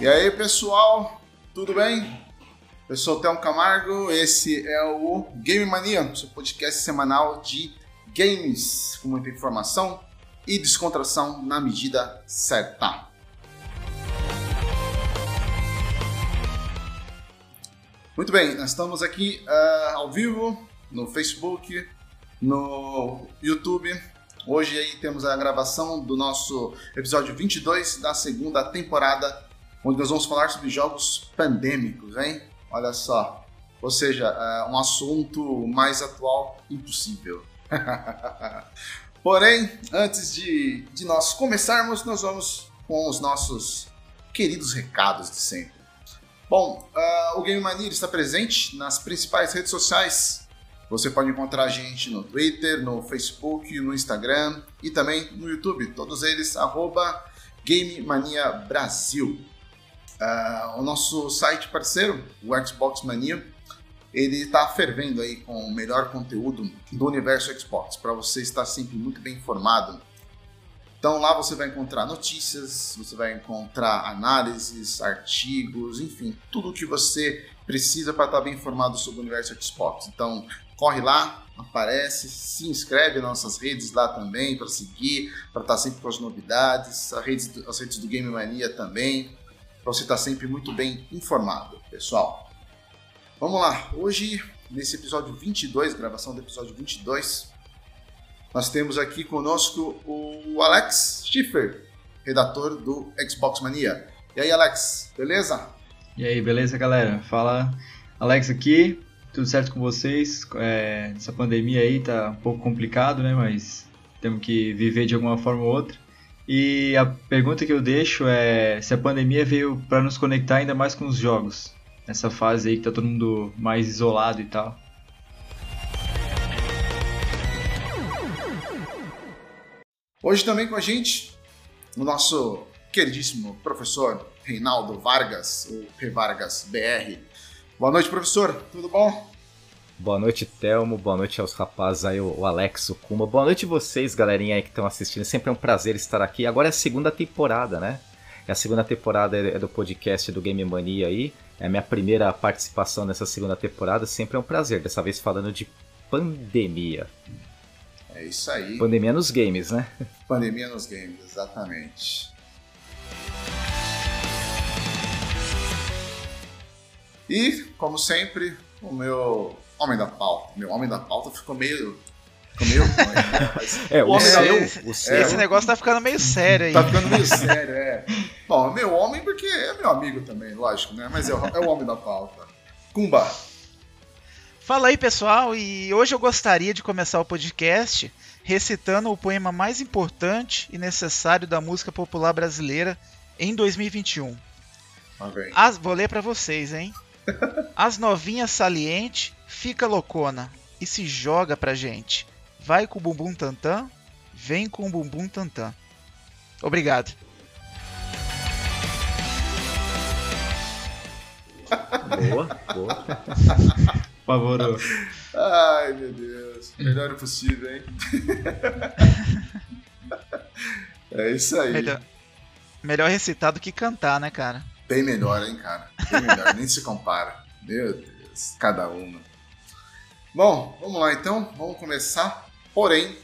E aí, pessoal, tudo bem? Eu sou o Thelmo Camargo, esse é o Game Mania, seu podcast semanal de games, com muita informação e descontração na medida certa. Muito bem, nós estamos aqui uh, ao vivo no Facebook, no YouTube. Hoje aí temos a gravação do nosso episódio 22 da segunda temporada onde nós vamos falar sobre jogos pandêmicos, hein? Olha só. Ou seja, é um assunto mais atual impossível. Porém, antes de, de nós começarmos, nós vamos com os nossos queridos recados de sempre. Bom, uh, o Game Mania está presente nas principais redes sociais. Você pode encontrar a gente no Twitter, no Facebook, no Instagram e também no YouTube. Todos eles, arroba Game Mania Brasil. Uh, o nosso site parceiro, o Xbox Mania, ele está fervendo aí com o melhor conteúdo do universo Xbox, para você estar sempre muito bem informado. Então lá você vai encontrar notícias, você vai encontrar análises, artigos, enfim, tudo o que você precisa para estar bem informado sobre o universo Xbox. Então corre lá, aparece, se inscreve nas nossas redes lá também para seguir, para estar sempre com as novidades, as redes, as redes do Game Mania também para você estar tá sempre muito bem informado, pessoal. Vamos lá, hoje, nesse episódio 22, gravação do episódio 22, nós temos aqui conosco o Alex Schiffer, redator do Xbox Mania. E aí, Alex, beleza? E aí, beleza, galera? Fala, Alex aqui, tudo certo com vocês? É, essa pandemia aí tá um pouco complicado, né? Mas temos que viver de alguma forma ou outra. E a pergunta que eu deixo é se a pandemia veio para nos conectar ainda mais com os jogos, nessa fase aí que tá todo mundo mais isolado e tal. Hoje também com a gente o nosso queridíssimo professor Reinaldo Vargas, o P Vargas BR. Boa noite, professor. Tudo bom? Boa noite, Telmo. Boa noite aos rapazes aí, o Alex, o Kuma. Boa noite vocês, galerinha aí que estão assistindo. Sempre é um prazer estar aqui. Agora é a segunda temporada, né? É a segunda temporada é do podcast do Game Mania aí. É a minha primeira participação nessa segunda temporada. Sempre é um prazer. Dessa vez falando de pandemia. É isso aí. Pandemia nos games, né? Pandemia nos games, exatamente. E, como sempre, o meu Homem da Pauta. Meu Homem da Pauta ficou meio. Ficou meio. é, o, o seu, o seu. Esse negócio tá ficando meio sério aí. Tá ficando meio sério, é. Bom, meu homem, porque é meu amigo também, lógico, né? Mas é, é o Homem da Pauta. Kumba. Fala aí, pessoal, e hoje eu gostaria de começar o podcast recitando o poema mais importante e necessário da música popular brasileira em 2021. Okay. As, vou ler para vocês, hein? As novinhas saliente fica loucona e se joga pra gente. Vai com o bumbum tantã, vem com o bumbum tantã. Obrigado. Boa, boa. Favorou. Ai, meu Deus. Melhor possível, hein? é isso aí. Melhor, melhor recitado que cantar, né, cara? Bem melhor, hein, cara? Bem melhor, nem se compara. Meu Deus, cada uma. Bom, vamos lá então, vamos começar. Porém,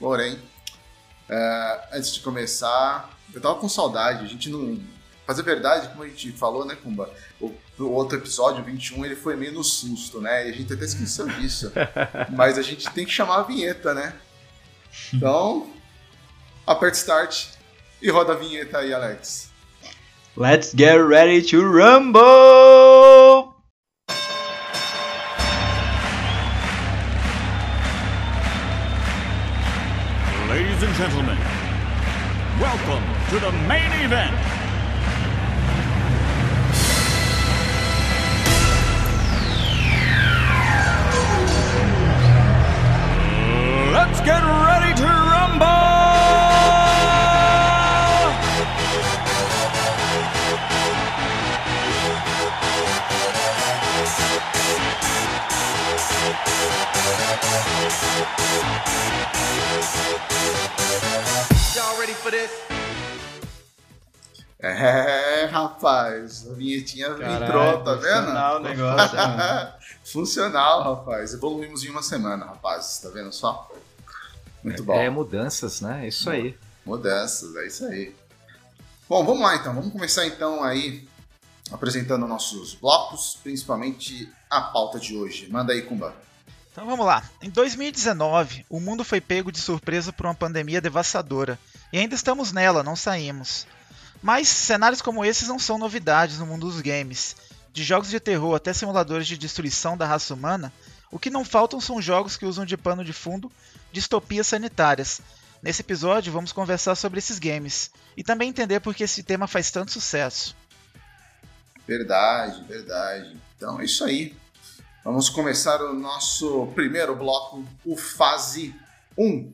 porém, uh, antes de começar, eu tava com saudade, a gente não. Fazer verdade, como a gente falou, né, Kumba? O, o outro episódio, 21, ele foi meio no susto, né? E a gente até esqueceu disso. Mas a gente tem que chamar a vinheta, né? Então, aperta start e roda a vinheta aí, Alex. Let's get ready to rumble! Funcional, rapaz. Evoluímos em uma semana, rapaz. Tá vendo só? Muito bom. É mudanças, né? Isso aí. Mudanças, é isso aí. Bom, vamos lá então. Vamos começar então aí apresentando nossos blocos, principalmente a pauta de hoje. Manda aí, Kumba. Então vamos lá. Em 2019, o mundo foi pego de surpresa por uma pandemia devastadora. E ainda estamos nela, não saímos. Mas cenários como esses não são novidades no mundo dos games. De jogos de terror até simuladores de destruição da raça humana, o que não faltam são jogos que usam de pano de fundo distopias sanitárias. Nesse episódio vamos conversar sobre esses games e também entender por que esse tema faz tanto sucesso. Verdade, verdade. Então é isso aí. Vamos começar o nosso primeiro bloco, o Fase 1.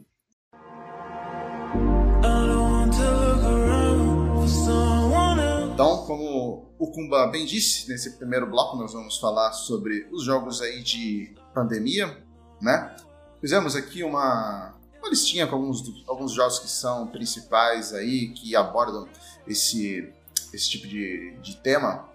Então, como o Kumba bem disse, nesse primeiro bloco nós vamos falar sobre os jogos aí de pandemia, né? Fizemos aqui uma, uma listinha com alguns, alguns jogos que são principais aí, que abordam esse, esse tipo de, de tema.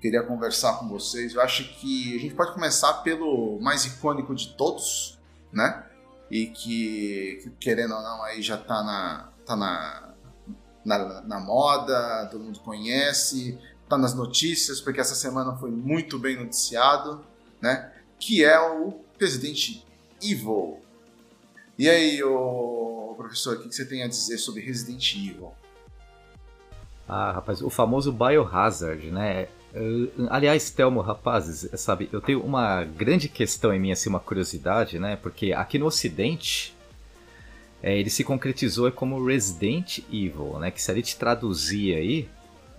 Queria conversar com vocês. Eu acho que a gente pode começar pelo mais icônico de todos, né? E que, querendo ou não, aí já tá na, tá na, na, na moda, todo mundo conhece, tá nas notícias, porque essa semana foi muito bem noticiado, né? Que é o Resident Evil. E aí, ô, professor, o que você tem a dizer sobre Resident Evil? Ah, rapaz, o famoso Biohazard, né? Uh, aliás, Telmo, rapazes, sabe, eu tenho uma grande questão em mim, assim, uma curiosidade, né? Porque aqui no Ocidente, é, ele se concretizou como Resident Evil, né? Que se a gente traduzir aí,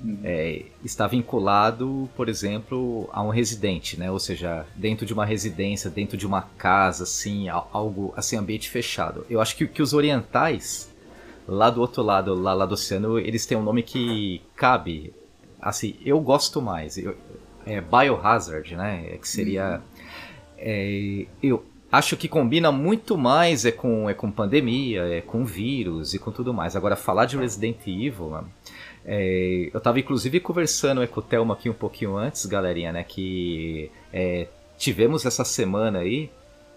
uhum. é, está vinculado, por exemplo, a um residente, né? Ou seja, dentro de uma residência, dentro de uma casa, assim, algo assim, ambiente fechado. Eu acho que, que os orientais, lá do outro lado, lá, lá do oceano, eles têm um nome que cabe assim, eu gosto mais. Eu, é Biohazard, né? É que seria. Uhum. É, eu acho que combina muito mais é com, é com pandemia, é com vírus e com tudo mais. Agora, falar de Resident Evil. É, eu tava inclusive conversando com o Thelma aqui um pouquinho antes, galerinha, né? Que é, tivemos essa semana aí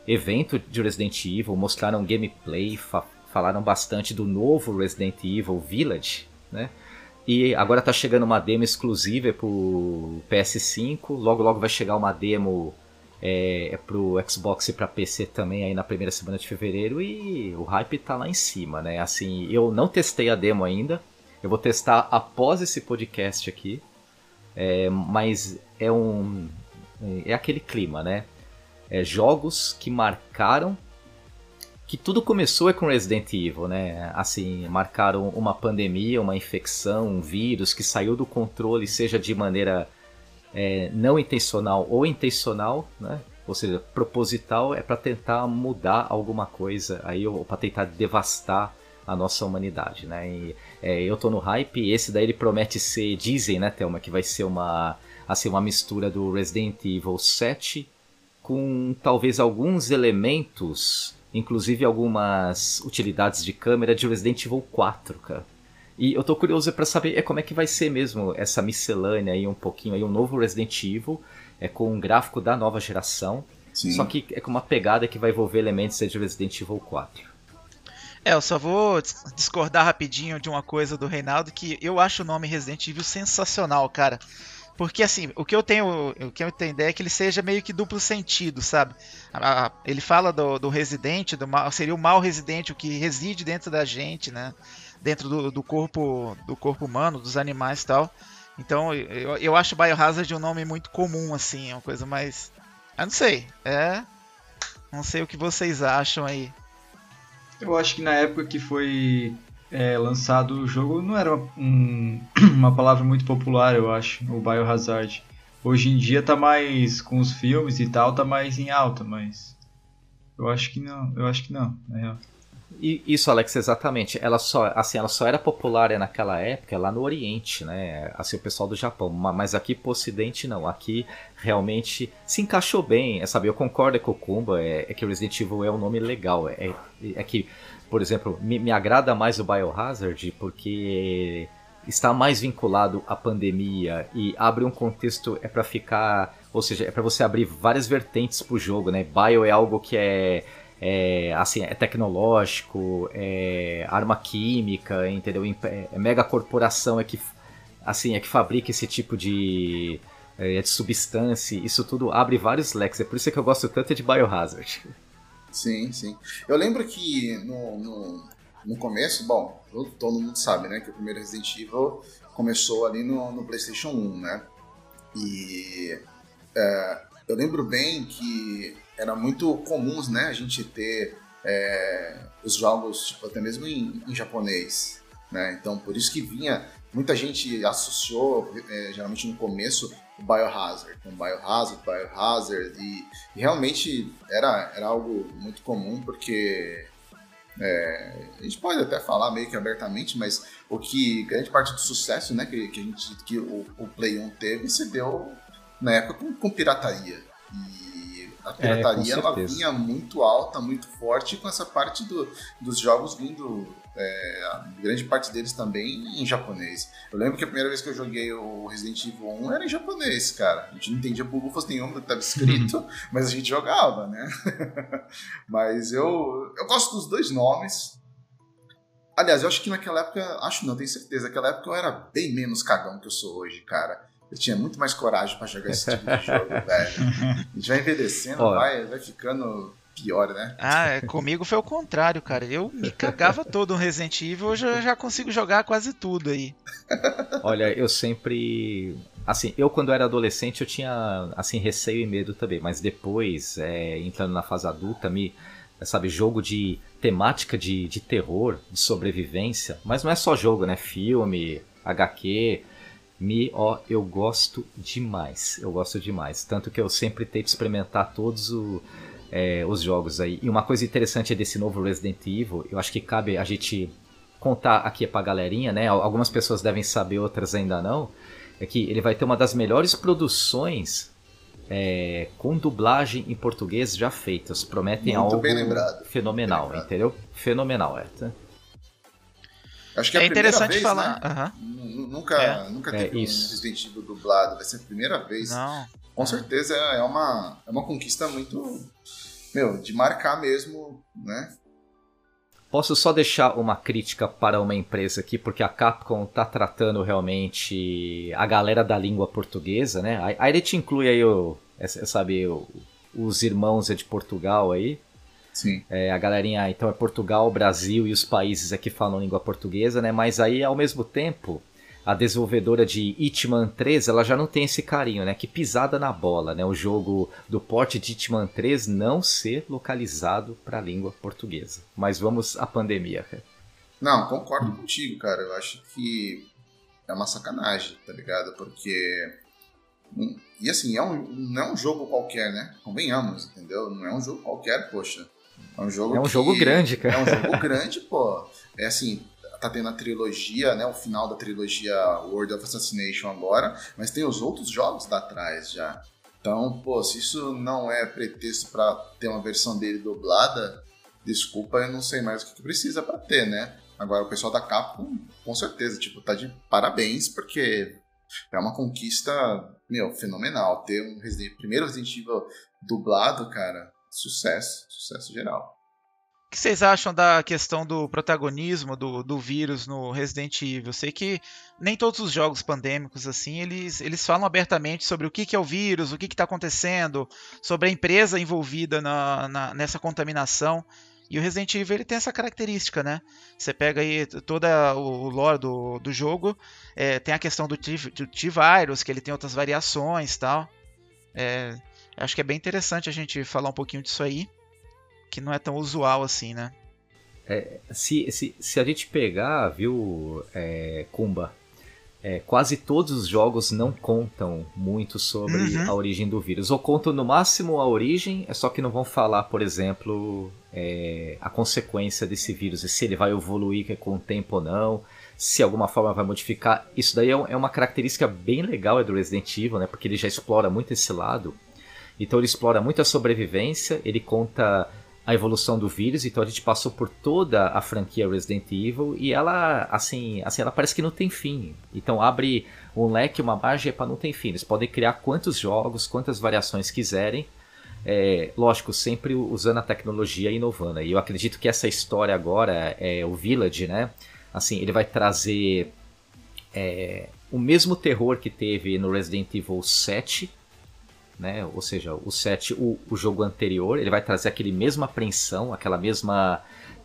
evento de Resident Evil, mostraram gameplay, fa falaram bastante do novo Resident Evil Village, né? E agora tá chegando uma demo exclusiva pro PS5, logo logo vai chegar uma demo é, é pro Xbox e pra PC também aí na primeira semana de fevereiro e o hype tá lá em cima, né? Assim, eu não testei a demo ainda, eu vou testar após esse podcast aqui, é, mas é um. É aquele clima, né? É, jogos que marcaram que tudo começou é com Resident Evil, né? Assim, marcaram uma pandemia, uma infecção, um vírus que saiu do controle, seja de maneira é, não intencional ou intencional, né? Ou seja, proposital é para tentar mudar alguma coisa aí ou para tentar devastar a nossa humanidade, né? E, é, eu tô no hype, esse daí ele promete ser, dizem, né, Thelma, que vai ser uma assim uma mistura do Resident Evil 7 com talvez alguns elementos inclusive algumas utilidades de câmera de Resident Evil 4, cara. E eu tô curioso para saber é como é que vai ser mesmo essa miscelânea aí um pouquinho aí um novo Resident Evil é com um gráfico da nova geração, Sim. só que é com uma pegada que vai envolver elementos de Resident Evil 4. É, eu só vou discordar rapidinho de uma coisa do Reinaldo que eu acho o nome Resident Evil sensacional, cara. Porque assim, o que eu tenho, o que eu entendo é que ele seja meio que duplo sentido, sabe? Ele fala do, do residente, do mal, seria o mal residente, o que reside dentro da gente, né? Dentro do, do corpo do corpo humano, dos animais e tal. Então eu, eu acho Biohazard um nome muito comum, assim, é uma coisa mais. Eu não sei. É. Não sei o que vocês acham aí. Eu acho que na época que foi é, lançado o jogo não era um, uma palavra muito popular, eu acho, o Biohazard. Hoje em dia tá mais com os filmes e tal, tá mais em alta, mas eu acho que não, eu acho que não, na real. Isso, Alex, exatamente. Ela só, assim, ela só era popular naquela época lá no Oriente, né? Assim, o pessoal do Japão. Mas aqui pro Ocidente não. Aqui realmente se encaixou bem. É, sabe, eu concordo com o Kumba. É, é que Resident Evil é um nome legal. É, é que por exemplo, me, me agrada mais o Biohazard porque está mais vinculado à pandemia e abre um contexto é para ficar, ou seja, é para você abrir várias vertentes pro jogo, né? Bio é algo que é é, assim, é tecnológico, é arma química, entendeu? É, é mega corporação é que assim é que fabrica esse tipo de, é, de substância. Isso tudo abre vários leques. É por isso que eu gosto tanto de Biohazard. Sim, sim. Eu lembro que no, no, no começo, bom, todo mundo sabe, né, que o primeiro Resident Evil começou ali no, no PlayStation 1, né? E é, eu lembro bem que era muito comum, né, a gente ter é, os jogos, tipo, até mesmo em, em, japonês, né? Então, por isso que vinha, muita gente associou, é, geralmente no começo, o Biohazard, com Biohazard, Biohazard, e, e, realmente era, era algo muito comum, porque é, a gente pode até falar meio que abertamente, mas o que grande parte do sucesso né, que, que, a gente, que o, o Play 1 teve se deu na época com, com pirataria. E a é, pirataria é, ela vinha muito alta, muito forte, com essa parte do, dos jogos vindo, é, grande parte deles também em japonês. Eu lembro que a primeira vez que eu joguei o Resident Evil 1 era em japonês, cara. A gente não entendia bufas nenhuma do que estava escrito, mas a gente jogava, né? mas eu, eu gosto dos dois nomes. Aliás, eu acho que naquela época, acho não, tenho certeza, naquela época eu era bem menos cagão que eu sou hoje, cara. Eu tinha muito mais coragem para jogar esse tipo de jogo, velho. A gente vai envelhecendo, vai, vai ficando pior, né? Ah, é, comigo foi o contrário, cara. Eu me cagava todo no Resident Evil, hoje eu já consigo jogar quase tudo aí. Olha, eu sempre. Assim, eu quando era adolescente eu tinha, assim, receio e medo também, mas depois, é, entrando na fase adulta, me. Sabe, jogo de temática de, de terror, de sobrevivência, mas não é só jogo, né? Filme, HQ. Me, ó, eu gosto demais. Eu gosto demais. Tanto que eu sempre tento experimentar todos o, é, os jogos aí. E uma coisa interessante desse novo Resident Evil, eu acho que cabe a gente contar aqui pra galerinha, né? Algumas pessoas devem saber, outras ainda não. É que ele vai ter uma das melhores produções é, com dublagem em português já feitas. Prometem Muito algo fenomenal, entendeu? Fenomenal, é. Tá? Acho que é, é interessante vez, falar. Né? Uhum. Nunca, é. nunca é, teve isso. um Resident Evil dublado, vai ser a primeira vez. Não. Com certeza é uma, é uma conquista muito. Meu, de marcar mesmo, né? Posso só deixar uma crítica para uma empresa aqui, porque a Capcom tá tratando realmente a galera da língua portuguesa, né? Aí ele te inclui aí o, sabe, os irmãos de Portugal aí. Sim. É, a galerinha, então, é Portugal, Brasil e os países aqui falam língua portuguesa, né? Mas aí, ao mesmo tempo, a desenvolvedora de Hitman 3, ela já não tem esse carinho, né? Que pisada na bola, né? O jogo do porte de Hitman 3 não ser localizado para a língua portuguesa. Mas vamos à pandemia, cara. Não, concordo contigo, cara. Eu acho que é uma sacanagem, tá ligado? Porque e assim, é um, não é um jogo qualquer, né? Convenhamos, entendeu? Não é um jogo qualquer, poxa. É um jogo É um que... jogo grande, cara. É um jogo grande, pô. É assim, tá tendo a trilogia, né? O final da trilogia World of Assassination agora, mas tem os outros jogos da trás já. Então, pô, se isso não é pretexto para ter uma versão dele dublada, desculpa, eu não sei mais o que precisa para ter, né? Agora o pessoal da Capcom, com certeza, tipo, tá de parabéns, porque é uma conquista, meu, fenomenal. Ter um Resident, primeiro Resident Evil dublado, cara, sucesso, sucesso geral. O que vocês acham da questão do protagonismo do, do vírus no Resident Evil? Eu sei que nem todos os jogos pandêmicos assim eles, eles falam abertamente sobre o que, que é o vírus, o que está acontecendo, sobre a empresa envolvida na, na, nessa contaminação. E o Resident Evil ele tem essa característica, né? Você pega aí toda o lore do, do jogo, é, tem a questão do T-Virus, que ele tem outras variações tal. É, Acho que é bem interessante a gente falar um pouquinho disso aí, que não é tão usual assim, né? É, se, se, se a gente pegar, viu, é, Kumba, é, quase todos os jogos não contam muito sobre uhum. a origem do vírus. Ou contam no máximo a origem, é só que não vão falar, por exemplo, é, a consequência desse vírus, se ele vai evoluir com o tempo ou não, se alguma forma vai modificar. Isso daí é, é uma característica bem legal do Resident Evil, né? Porque ele já explora muito esse lado. Então ele explora muito a sobrevivência, ele conta a evolução do vírus, então a gente passou por toda a franquia Resident Evil e ela, assim, assim ela parece que não tem fim. Então abre um leque, uma margem para não ter fim. Eles podem criar quantos jogos, quantas variações quiserem. É, lógico, sempre usando a tecnologia e inovando. E eu acredito que essa história agora, é o Village, né? Assim, ele vai trazer é, o mesmo terror que teve no Resident Evil 7, né? Ou seja, o 7, o, o jogo anterior, ele vai trazer aquele mesma apreensão, aquela mesma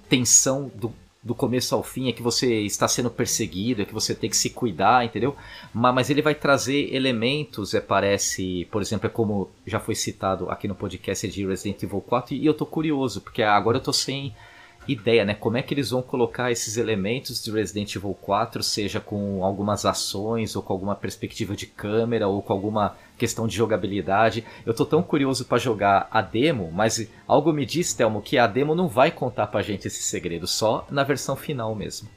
tensão do, do começo ao fim, é que você está sendo perseguido, é que você tem que se cuidar, entendeu? Mas, mas ele vai trazer elementos, é, parece, por exemplo, é como já foi citado aqui no podcast de Resident Evil 4, e eu tô curioso, porque agora eu tô sem ideia, né? Como é que eles vão colocar esses elementos de Resident Evil 4, seja com algumas ações, ou com alguma perspectiva de câmera, ou com alguma questão de jogabilidade. Eu tô tão curioso para jogar a demo, mas algo me diz, Telmo, que a demo não vai contar pra gente esse segredo, só na versão final mesmo.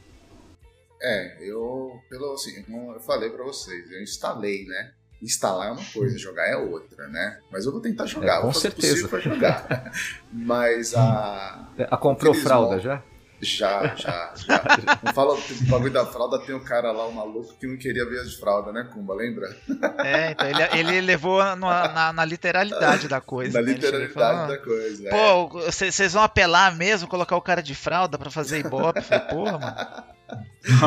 É, eu, pelo assim, eu falei para vocês, eu instalei, né? Instalar é uma coisa, jogar é outra, né? Mas eu vou tentar jogar, é, com certeza para jogar. Mas a. A comprou fralda já? Já, já, já. Não fala do bagulho da fralda, tem um cara lá, um maluco, que não queria ver as fralda, né, Kumba? Lembra? É, então ele, ele levou na, na, na literalidade da coisa. Na né? literalidade falou, da coisa. Pô, é. vocês vão apelar mesmo, colocar o cara de fralda pra fazer ibope? Falei, porra, mano.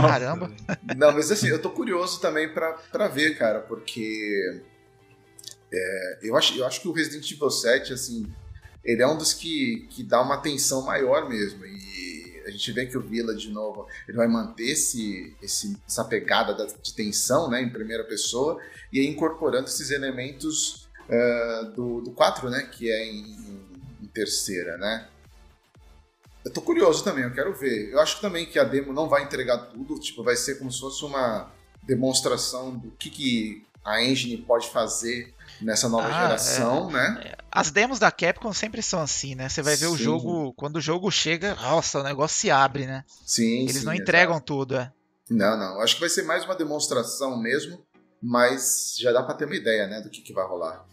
Caramba. Não, mas assim, eu tô curioso também pra, pra ver, cara, porque. É, eu, acho, eu acho que o Resident Evil 7, assim, ele é um dos que, que dá uma atenção maior mesmo. E a gente vê que o Villa, de novo, ele vai manter esse, esse, essa pegada de tensão né, em primeira pessoa e aí incorporando esses elementos uh, do, do 4, né, que é em, em terceira, né? Eu tô curioso também, eu quero ver. Eu acho também que a demo não vai entregar tudo, tipo, vai ser como se fosse uma demonstração do que, que a engine pode fazer nessa nova ah, geração, é. né? As demos da Capcom sempre são assim, né? Você vai ver Sim. o jogo, quando o jogo chega, nossa, o negócio se abre, né? Sim, Eles sim, não entregam exato. tudo, é. Não, não. Acho que vai ser mais uma demonstração mesmo, mas já dá para ter uma ideia, né, do que, que vai rolar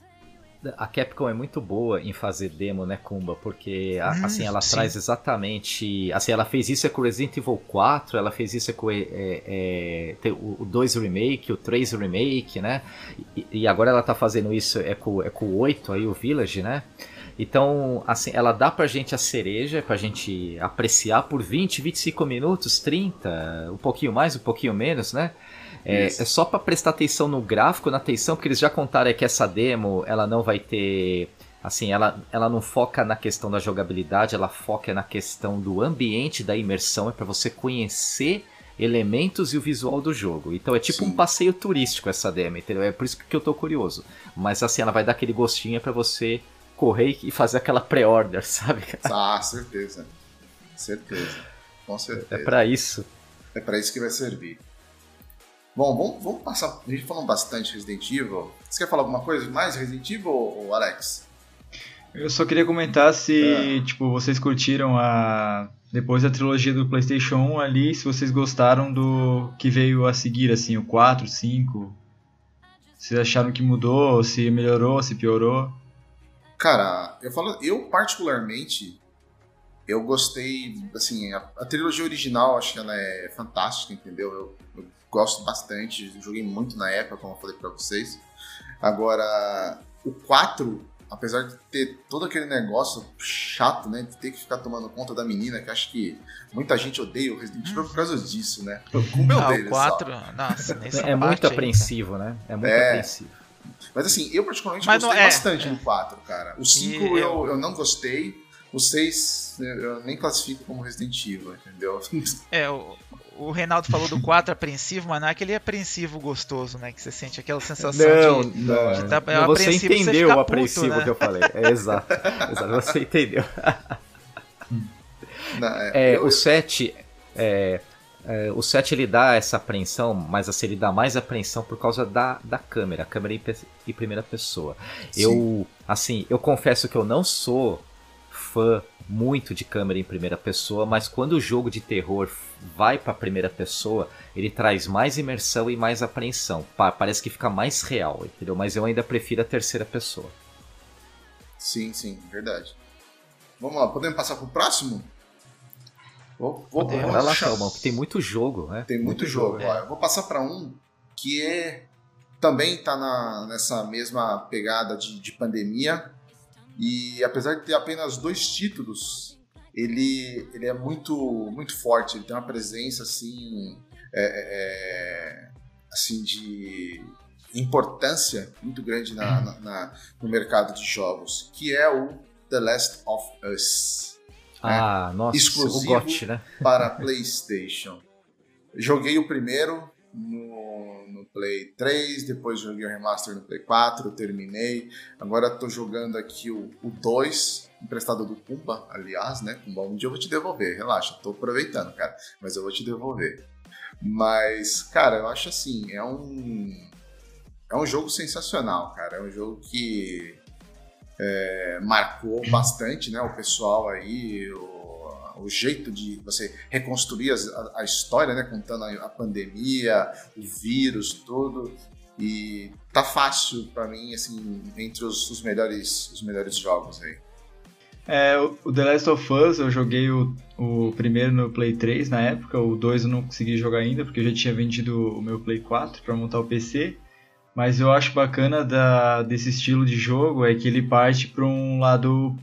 a Capcom é muito boa em fazer demo, né, Kumba? Porque hum, assim ela sim. traz exatamente, assim ela fez isso com Resident Evil 4, ela fez isso com é, é, o 2 remake, o 3 remake, né? E, e, agora ela tá fazendo isso é com, é com o 8 aí o Village, né? Então, assim, ela dá pra gente a cereja, pra gente apreciar por 20, 25 minutos, 30, um pouquinho mais, um pouquinho menos, né? É, é só para prestar atenção no gráfico, na atenção, porque eles já contaram que essa demo ela não vai ter. Assim, ela, ela não foca na questão da jogabilidade, ela foca na questão do ambiente, da imersão, é para você conhecer elementos e o visual do jogo. Então é tipo Sim. um passeio turístico essa demo, entendeu? É por isso que eu tô curioso. Mas assim, ela vai dar aquele gostinho para você correr e fazer aquela pré-order, sabe? Ah, certeza. Certeza. Com certeza. É para isso. É para isso que vai servir. Bom, vamos, vamos passar. A gente falou bastante Resident Evil. Você quer falar alguma coisa mais Resident Evil, Alex? Eu só queria comentar se, é. tipo, vocês curtiram a depois da trilogia do PlayStation 1 ali, se vocês gostaram do que veio a seguir assim, o 4, 5. Vocês acharam que mudou, se melhorou, se piorou? Cara, eu falo, eu particularmente eu gostei, assim, a, a trilogia original, acho que ela é fantástica, entendeu? Eu, eu gosto bastante, joguei muito na época, como eu falei para vocês. Agora, o 4, apesar de ter todo aquele negócio chato, né, de ter que ficar tomando conta da menina, que acho que muita gente odeia o Resident Evil por causa disso, né? Com meu ah, o 4, nossa, É muito apreensivo, né? É muito é. apreensivo. Mas assim, eu particularmente Mas gostei é, bastante é. do 4, cara. O 5 eu, eu, eu não gostei. O 6 eu nem classifico como Resident Evil, entendeu? É, o, o Reinaldo falou do 4 apreensivo, mas não é aquele apreensivo gostoso, né? Que você sente aquela sensação não, de. Não, de tá, é você entendeu você o apreensivo puto, né? que eu falei. É, exato, exato. Você entendeu. Não, é, é, eu... O 7. É, é, o 7 ele dá essa apreensão, mas assim, ele dá mais apreensão por causa da, da câmera, a câmera em, em primeira pessoa. Sim. Eu, assim, eu confesso que eu não sou fã muito de câmera em primeira pessoa, mas quando o jogo de terror vai para primeira pessoa, ele traz mais imersão e mais apreensão. Parece que fica mais real, entendeu? Mas eu ainda prefiro a terceira pessoa. Sim, sim, verdade. Vamos lá, podemos passar pro próximo? Vou, vou, Vai lá, achar- Calmão, que tem muito jogo, né? Tem muito, jogo. é. Ó, eu vou passar para um que é também tá na, nessa mesma pegada de, de pandemia. E apesar de ter apenas dois títulos, ele, ele é muito, muito forte. Ele tem uma presença assim, é, é, assim de importância muito grande na, na- na- no mercado de jogos, que é o The Last of Us Ah, nossa, Exclusivo. o GOT, né? para PlayStation. Joguei o primeiro no Play 3, depois joguei o remaster no Play 4, terminei. Agora estou jogando aqui o, o 2, emprestado do Pumba, aliás, né? Pumba, um dia eu vou te devolver, relaxa, tô aproveitando, cara, mas eu vou te devolver. Mas, cara, eu acho assim, é um. É um jogo sensacional, cara. É um jogo que é, marcou bastante, né? O pessoal aí, o, o jeito de você reconstruir a, a história, né? Contando a, pandemia, o vírus, tudo. E tá fácil pra mim, assim, entre os, os melhores, os melhores jogos aí. É, o o The Last of Us, eu joguei o, o primeiro no Play 3 na época, o 2 eu não consegui jogar ainda, porque eu já tinha vendido o meu Play 4 para montar o PC. Mas eu acho bacana da, desse estilo de jogo é que ele parte para um lado,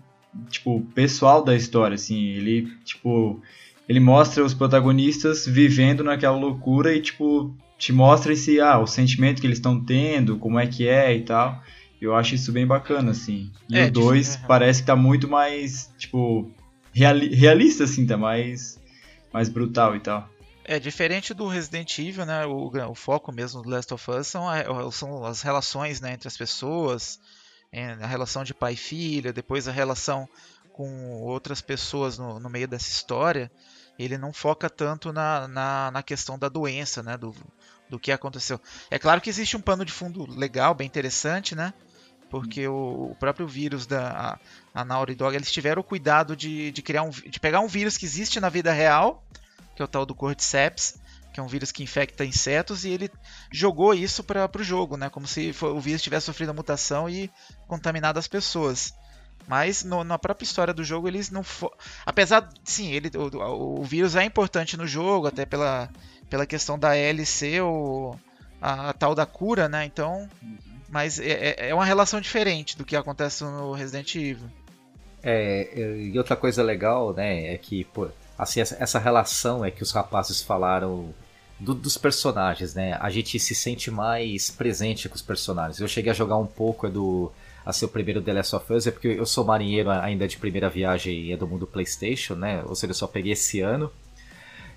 tipo, pessoal da história, assim. Ele, tipo, ele mostra os protagonistas vivendo naquela loucura e, tipo, te mostra esse, ah, o sentimento que eles estão tendo, como é que é e tal. Eu acho isso bem bacana, assim. E É, o 2 dif- parece que tá muito mais, tipo, reali- realista, assim, tá mais, mais brutal e tal. É diferente do Resident Evil, né? O, o foco mesmo do Last of Us são, são as relações né, entre as pessoas, a relação de pai e filha, depois a relação com outras pessoas no, no meio dessa história. Ele não foca tanto na, na, na questão da doença, né? Do, do que aconteceu. É claro que existe um pano de fundo legal, bem interessante, né? Porque o, o próprio vírus da a, a Naughty Dog, eles tiveram o cuidado de, de criar um, de pegar um vírus que existe na vida real que é o tal do Cordyceps, que é um vírus que infecta insetos, e ele jogou isso para o jogo, né? Como se o vírus tivesse sofrido a mutação e contaminado as pessoas. Mas no- na própria história do jogo eles não fo... apesar sim ele o, o- o vírus é importante no jogo até pela, pela questão da LC ou a, a tal da cura né então mas é, é- é uma relação diferente do que acontece no Resident Evil É, e outra coisa legal, né, é que, pô, assim, essa, essa relação é que os rapazes falaram do- dos personagens, né? A gente se sente mais presente com os personagens. Eu cheguei a jogar um pouco é do assim, o primeiro The Last of Us, é porque eu sou marinheiro ainda de primeira viagem e é do mundo PlayStation, né? Ou seja, eu só peguei esse ano.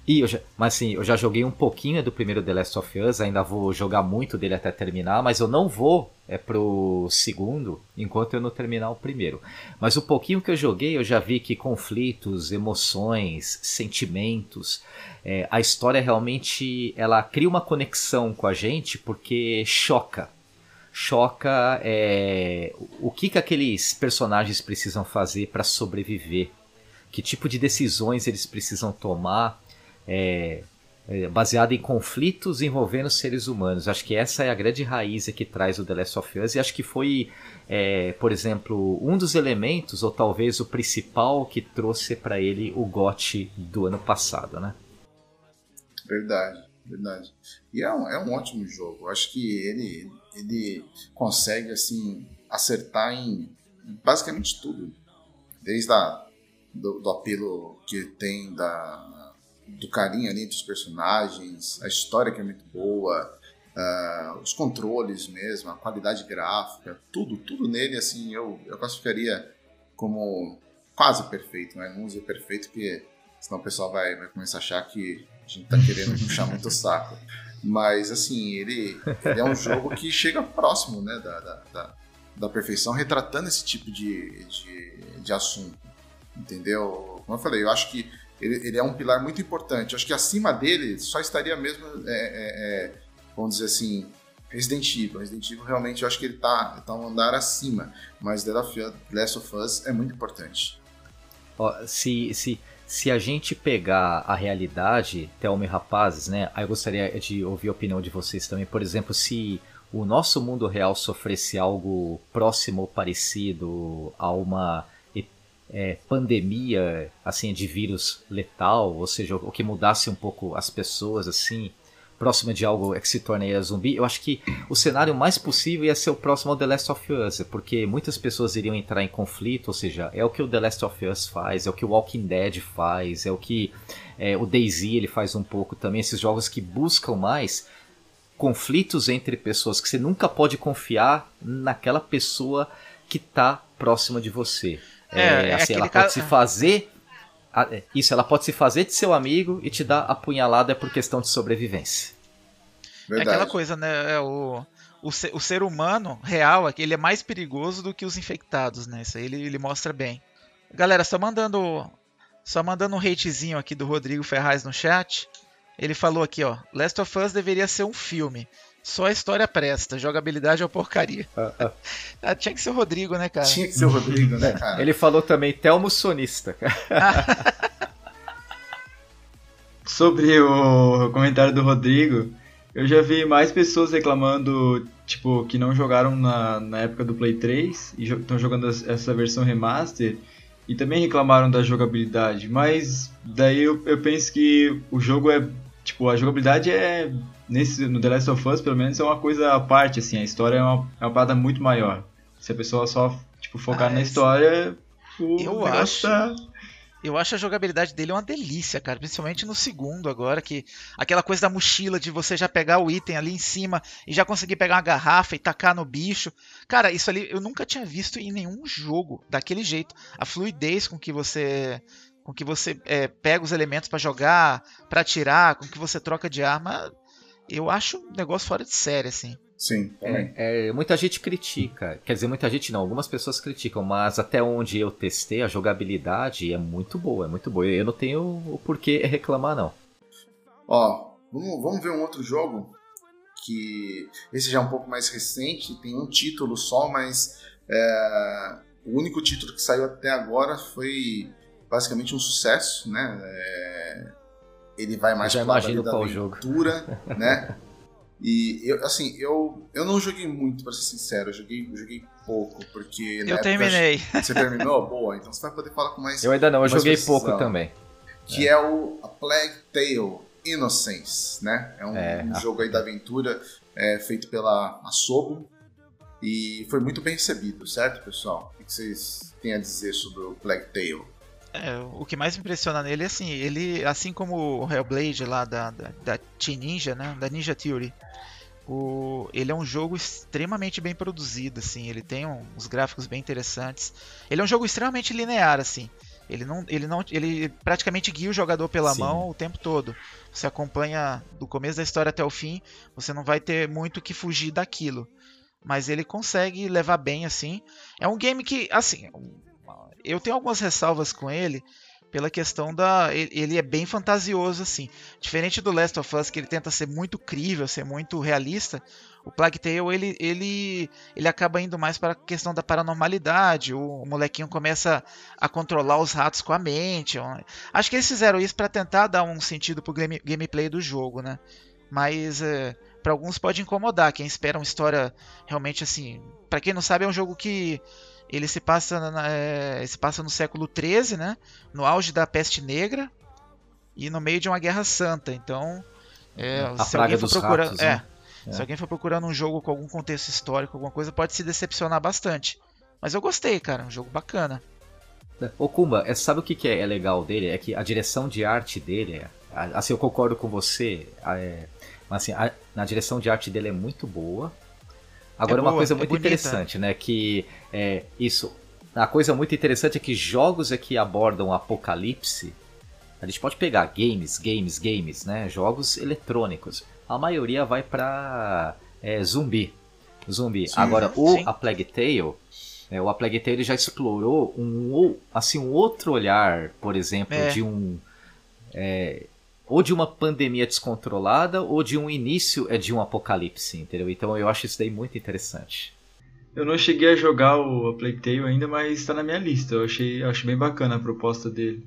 E já, mas assim, eu já joguei um pouquinho do primeiro The Last of Us, ainda vou jogar muito dele até terminar, mas eu não vou é pro segundo enquanto eu não terminar o primeiro. Mas o pouquinho que eu joguei, eu já vi que conflitos, emoções, sentimentos, é, a história realmente ela cria uma conexão com a gente porque choca. Choca é, o que, que aqueles personagens precisam fazer para sobreviver, que tipo de decisões eles precisam tomar é, é, baseado em conflitos envolvendo seres humanos. Acho que essa é a grande raiz que traz o The Last of Us e acho que foi, é, por exemplo, um dos elementos, ou talvez o principal, que trouxe para ele o GOT do ano passado, né? Verdade, verdade. E é um, é um ótimo jogo. Acho que ele, ele consegue assim acertar em basicamente tudo. Desde a, do, do apelo que tem da, do carinho ali entre os personagens, a história que é muito boa, ah, os controles mesmo, a qualidade gráfica, tudo, tudo nele assim eu, eu classificaria como quase perfeito, né? Não dizer perfeito porque senão o pessoal vai, vai começar a achar que a gente tá querendo puxar muito o saco. Mas assim, ele, ele é um jogo que chega próximo né, da, da, da, da perfeição, retratando esse tipo de, de, de assunto. Entendeu? Como eu falei, eu acho que ele, ele é um pilar muito importante. Acho que acima dele só estaria mesmo, é, é, é, vamos dizer assim, Resident Evil. Resident Evil realmente eu acho que ele tá, tá um andar acima, mas The Last of Us é muito importante. Se, se, se a gente pegar a realidade, Thelma e rapazes, né? Aí eu gostaria de ouvir a opinião de vocês também. Por exemplo, se o nosso mundo real sofresse algo próximo ou parecido a uma é, pandemia, assim, de vírus letal, ou seja, o que mudasse um pouco as pessoas, assim, próxima de algo que se torne zumbi, eu acho que o cenário mais possível ia ser o próximo ao The Last of Us, porque muitas pessoas iriam entrar em conflito, ou seja, é o que o The Last of Us faz, é o que o Walking Dead faz, é o que é, o DayZ ele faz um pouco também, esses jogos que buscam mais conflitos entre pessoas que você nunca pode confiar naquela pessoa que está próxima de você. É, é, é assim, ela pode se fazer é, isso, ela pode se fazer de seu amigo e te dar apunhalada por questão de sobrevivência. Verdade. É aquela coisa, né? É o, o, ser, o ser humano real aqui, ele é mais perigoso do que os infectados, né? Isso aí ele, ele mostra bem. Galera, só mandando só mandando um hatezinho aqui do Rodrigo Ferraz no chat. Ele falou aqui, ó, Last of Us deveria ser um filme. Só a história presta, jogabilidade é uma porcaria. Ah, ah. ah, tinha que ser o Rodrigo, né, cara? Tinha que ser o Rodrigo, né, cara? Ele falou também Telmo Sonista, cara. Sobre o comentário do Rodrigo, eu já vi mais pessoas reclamando, tipo, que não jogaram na, na época do Play 3 e estão jogando essa versão remaster e também reclamaram da jogabilidade, mas daí eu, eu penso que o jogo é, tipo, a jogabilidade é nesse, no The Last of Us, pelo menos, é uma coisa à parte, assim, a história é uma, é uma parada muito maior. Se a pessoa só, tipo, focar ah, na história, o eu acho, tá... Eu acho a jogabilidade dele uma delícia, cara. Principalmente no segundo agora, que aquela coisa da mochila de você já pegar o item ali em cima e já conseguir pegar uma garrafa e tacar no bicho. Cara, isso ali eu nunca tinha visto em nenhum jogo daquele jeito. A fluidez com que você com que você é, pega os elementos para jogar, para atirar, com que você troca de arma, eu acho um negócio fora de série, assim. Sim, é, é, muita gente critica, quer dizer, muita gente não, algumas pessoas criticam, mas até onde eu testei, a jogabilidade é muito boa, é muito boa. Eu não tenho o porquê reclamar, não. Ó, vamos, vamos ver um outro jogo que esse já é um pouco mais recente, tem um título só, mas é, o único título que saiu até agora foi basicamente um sucesso, né? É, ele vai mais para a da aventura, jogo. né? E eu, assim, eu, eu não joguei muito, para ser sincero, eu joguei, eu joguei pouco, porque. Eu terminei. Você terminou? Boa, então você vai poder falar com mais. Eu ainda não, eu joguei precisão, pouco também. Que é, é o A Plague Tale Innocence, né? É um, é, um jogo aí da aventura é, feito pela Asobo. E foi muito bem recebido, certo, pessoal? O que vocês têm a dizer sobre o Plague Tale? É, o que mais impressiona nele é assim, ele, assim como o Hellblade lá da, da, da Team Ninja, né, da Ninja Theory, o, ele é um jogo extremamente bem produzido, assim, ele tem um, uns gráficos bem interessantes. Ele é um jogo extremamente linear, assim. Ele não, ele não, ele praticamente guia o jogador pela Sim. mão o tempo todo. Você acompanha do começo da história até o fim, você não vai ter muito que fugir daquilo. Mas ele consegue levar bem assim. É um game que, assim, eu tenho algumas ressalvas com ele pela questão da ele é bem fantasioso assim. Diferente do Last of Us que ele tenta ser muito crível ser muito realista o Plague Tale ele ele ele acaba indo mais para a questão da paranormalidade. O, molequinho começa a controlar os ratos com a mente. Acho que eles fizeram isso para tentar dar um sentido pro game, gameplay do jogo né? Mas é, para alguns pode incomodar. Quem espera uma história realmente assim para quem não sabe é um jogo que ele se passa, na, é, se passa no século XIII, né? No auge da peste negra e no meio de uma guerra santa. Então, é, a se alguém for procurando, ratos, é, né? é, se alguém for procurando um jogo com algum contexto histórico, alguma coisa, pode se decepcionar bastante. Mas eu gostei, cara, um jogo bacana. O Kumba, é, sabe o que, que é, legal dele? É que a direção de arte dele, é, assim, eu concordo com você, é, mas assim, a, na direção de arte dele é muito boa. Agora, é boa, uma coisa muito é interessante, né? Que é, isso. A coisa muito interessante é que jogos é que abordam apocalipse. A gente pode pegar games, games, games, né? Jogos eletrônicos. A maioria vai para é, zumbi. Zumbi. Sim, Agora, o A Plague Tale, é, o A Plague Tale já explorou um, assim, um outro olhar, por exemplo, é. de um. É, ou de uma pandemia descontrolada ou de um início é de um apocalipse, entendeu? Então eu acho isso daí muito interessante. Eu não cheguei a jogar o A Plague Tale ainda, mas está na minha lista. Eu achei, eu achei bem bacana a proposta dele.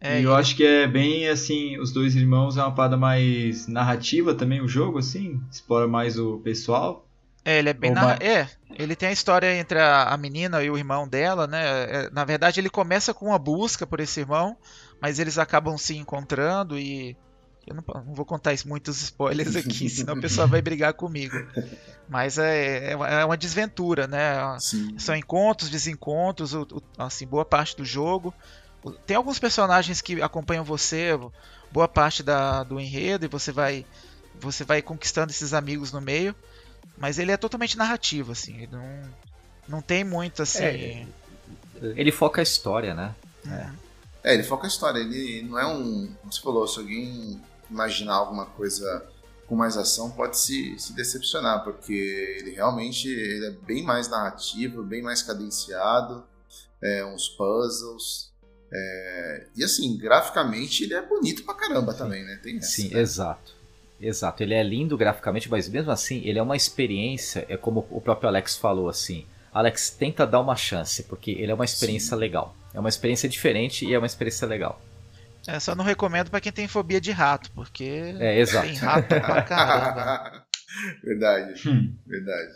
É, e eu acho que é bem assim, os dois irmãos é uma parada mais narrativa também o jogo, assim, explora mais o pessoal. É, ele é bem narra... É, ele tem a história entre a, a menina e o irmão dela, né? É, na verdade, ele começa com uma busca por esse irmão, mas eles acabam se encontrando e. Eu não, não vou contar isso- muitos spoilers aqui, senão a pessoa vai brigar comigo. Mas é, é uma- é uma desventura, né? Sim. São encontros, desencontros, o- o- assim, boa parte do jogo. O- Tem alguns personagens que acompanham você, boa parte da, do enredo, e você vai, você vai conquistando esses amigos no meio. Mas ele é totalmente narrativo, assim. Ele não, não tem muito, assim. É, Ele foca a história, né? É, ele foca a história. Ele não é um. Como você falou, se alguém imaginar alguma coisa com mais ação, pode se, se decepcionar, porque ele realmente ele é bem mais narrativo, bem mais cadenciado, é, uns puzzles. é, e assim, graficamente ele é bonito pra caramba também, né? Tem essa, Sim, né? exato. Exato, ele é lindo graficamente, mas mesmo assim, ele é uma experiência, é como o próprio Alex falou assim. Alex, tenta dar uma chance, porque ele é uma experiência legal. É uma experiência diferente e é uma experiência legal. É, só não recomendo pra quem tem fobia de rato, porque É, exato. tem rato pra caramba. verdade, Hum. verdade.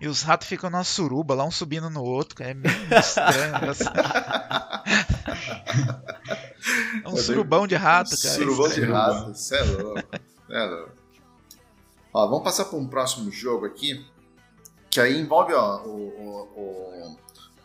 E os ratos ficam numa suruba, lá um subindo no outro, cara, é meio estranho. É um surubão de rato, cara. é Surubão de rato, cê é louco. é louco. Ó, vamos passar para um próximo jogo aqui, que aí envolve ó, o, o, o,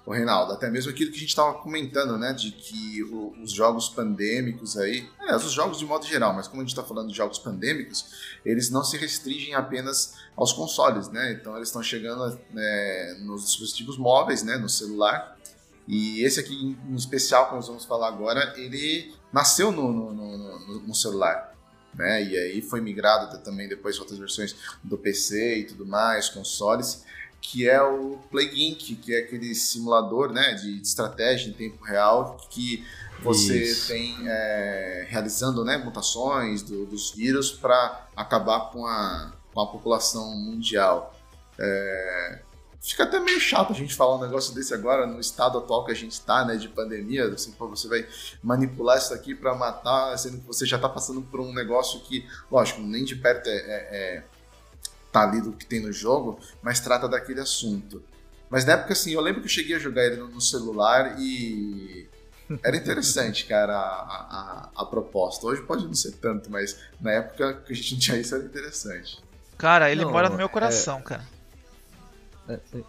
o Reinaldo, até mesmo aquilo que a gente estava comentando, né, de que o- os jogos pandêmicos aí, aliás, os jogos de modo geral, mas como a gente está falando de jogos pandêmicos, eles não se restringem apenas aos consoles, né, então eles estão chegando né, nos dispositivos móveis, né, no celular, e esse aqui em especial que nós vamos falar agora, ele nasceu no, no, no- no- celular. Né? E aí foi migrado também depois outras versões do PC e tudo mais, consoles, que é o Plague Inc., que é aquele simulador né, de, de estratégia em tempo real que você Isso. tem é, realizando né, mutações do- dos vírus para acabar com a, com a população mundial. É, fica até meio chato a gente falar um negócio desse agora no estado atual que a gente está, né, de pandemia. Assim, pô, você vai manipular isso aqui para matar, sendo que você já está passando por um negócio que, lógico, nem de perto é, é- é- tá ali do que tem no jogo, mas trata daquele assunto. Mas na época, assim, eu lembro que eu cheguei a jogar ele no, no celular e era interessante, cara, a, a- a proposta. Hoje pode não ser tanto, mas na época que a gente não tinha isso era interessante. Cara, ele Não, mora no meu é- coração, cara.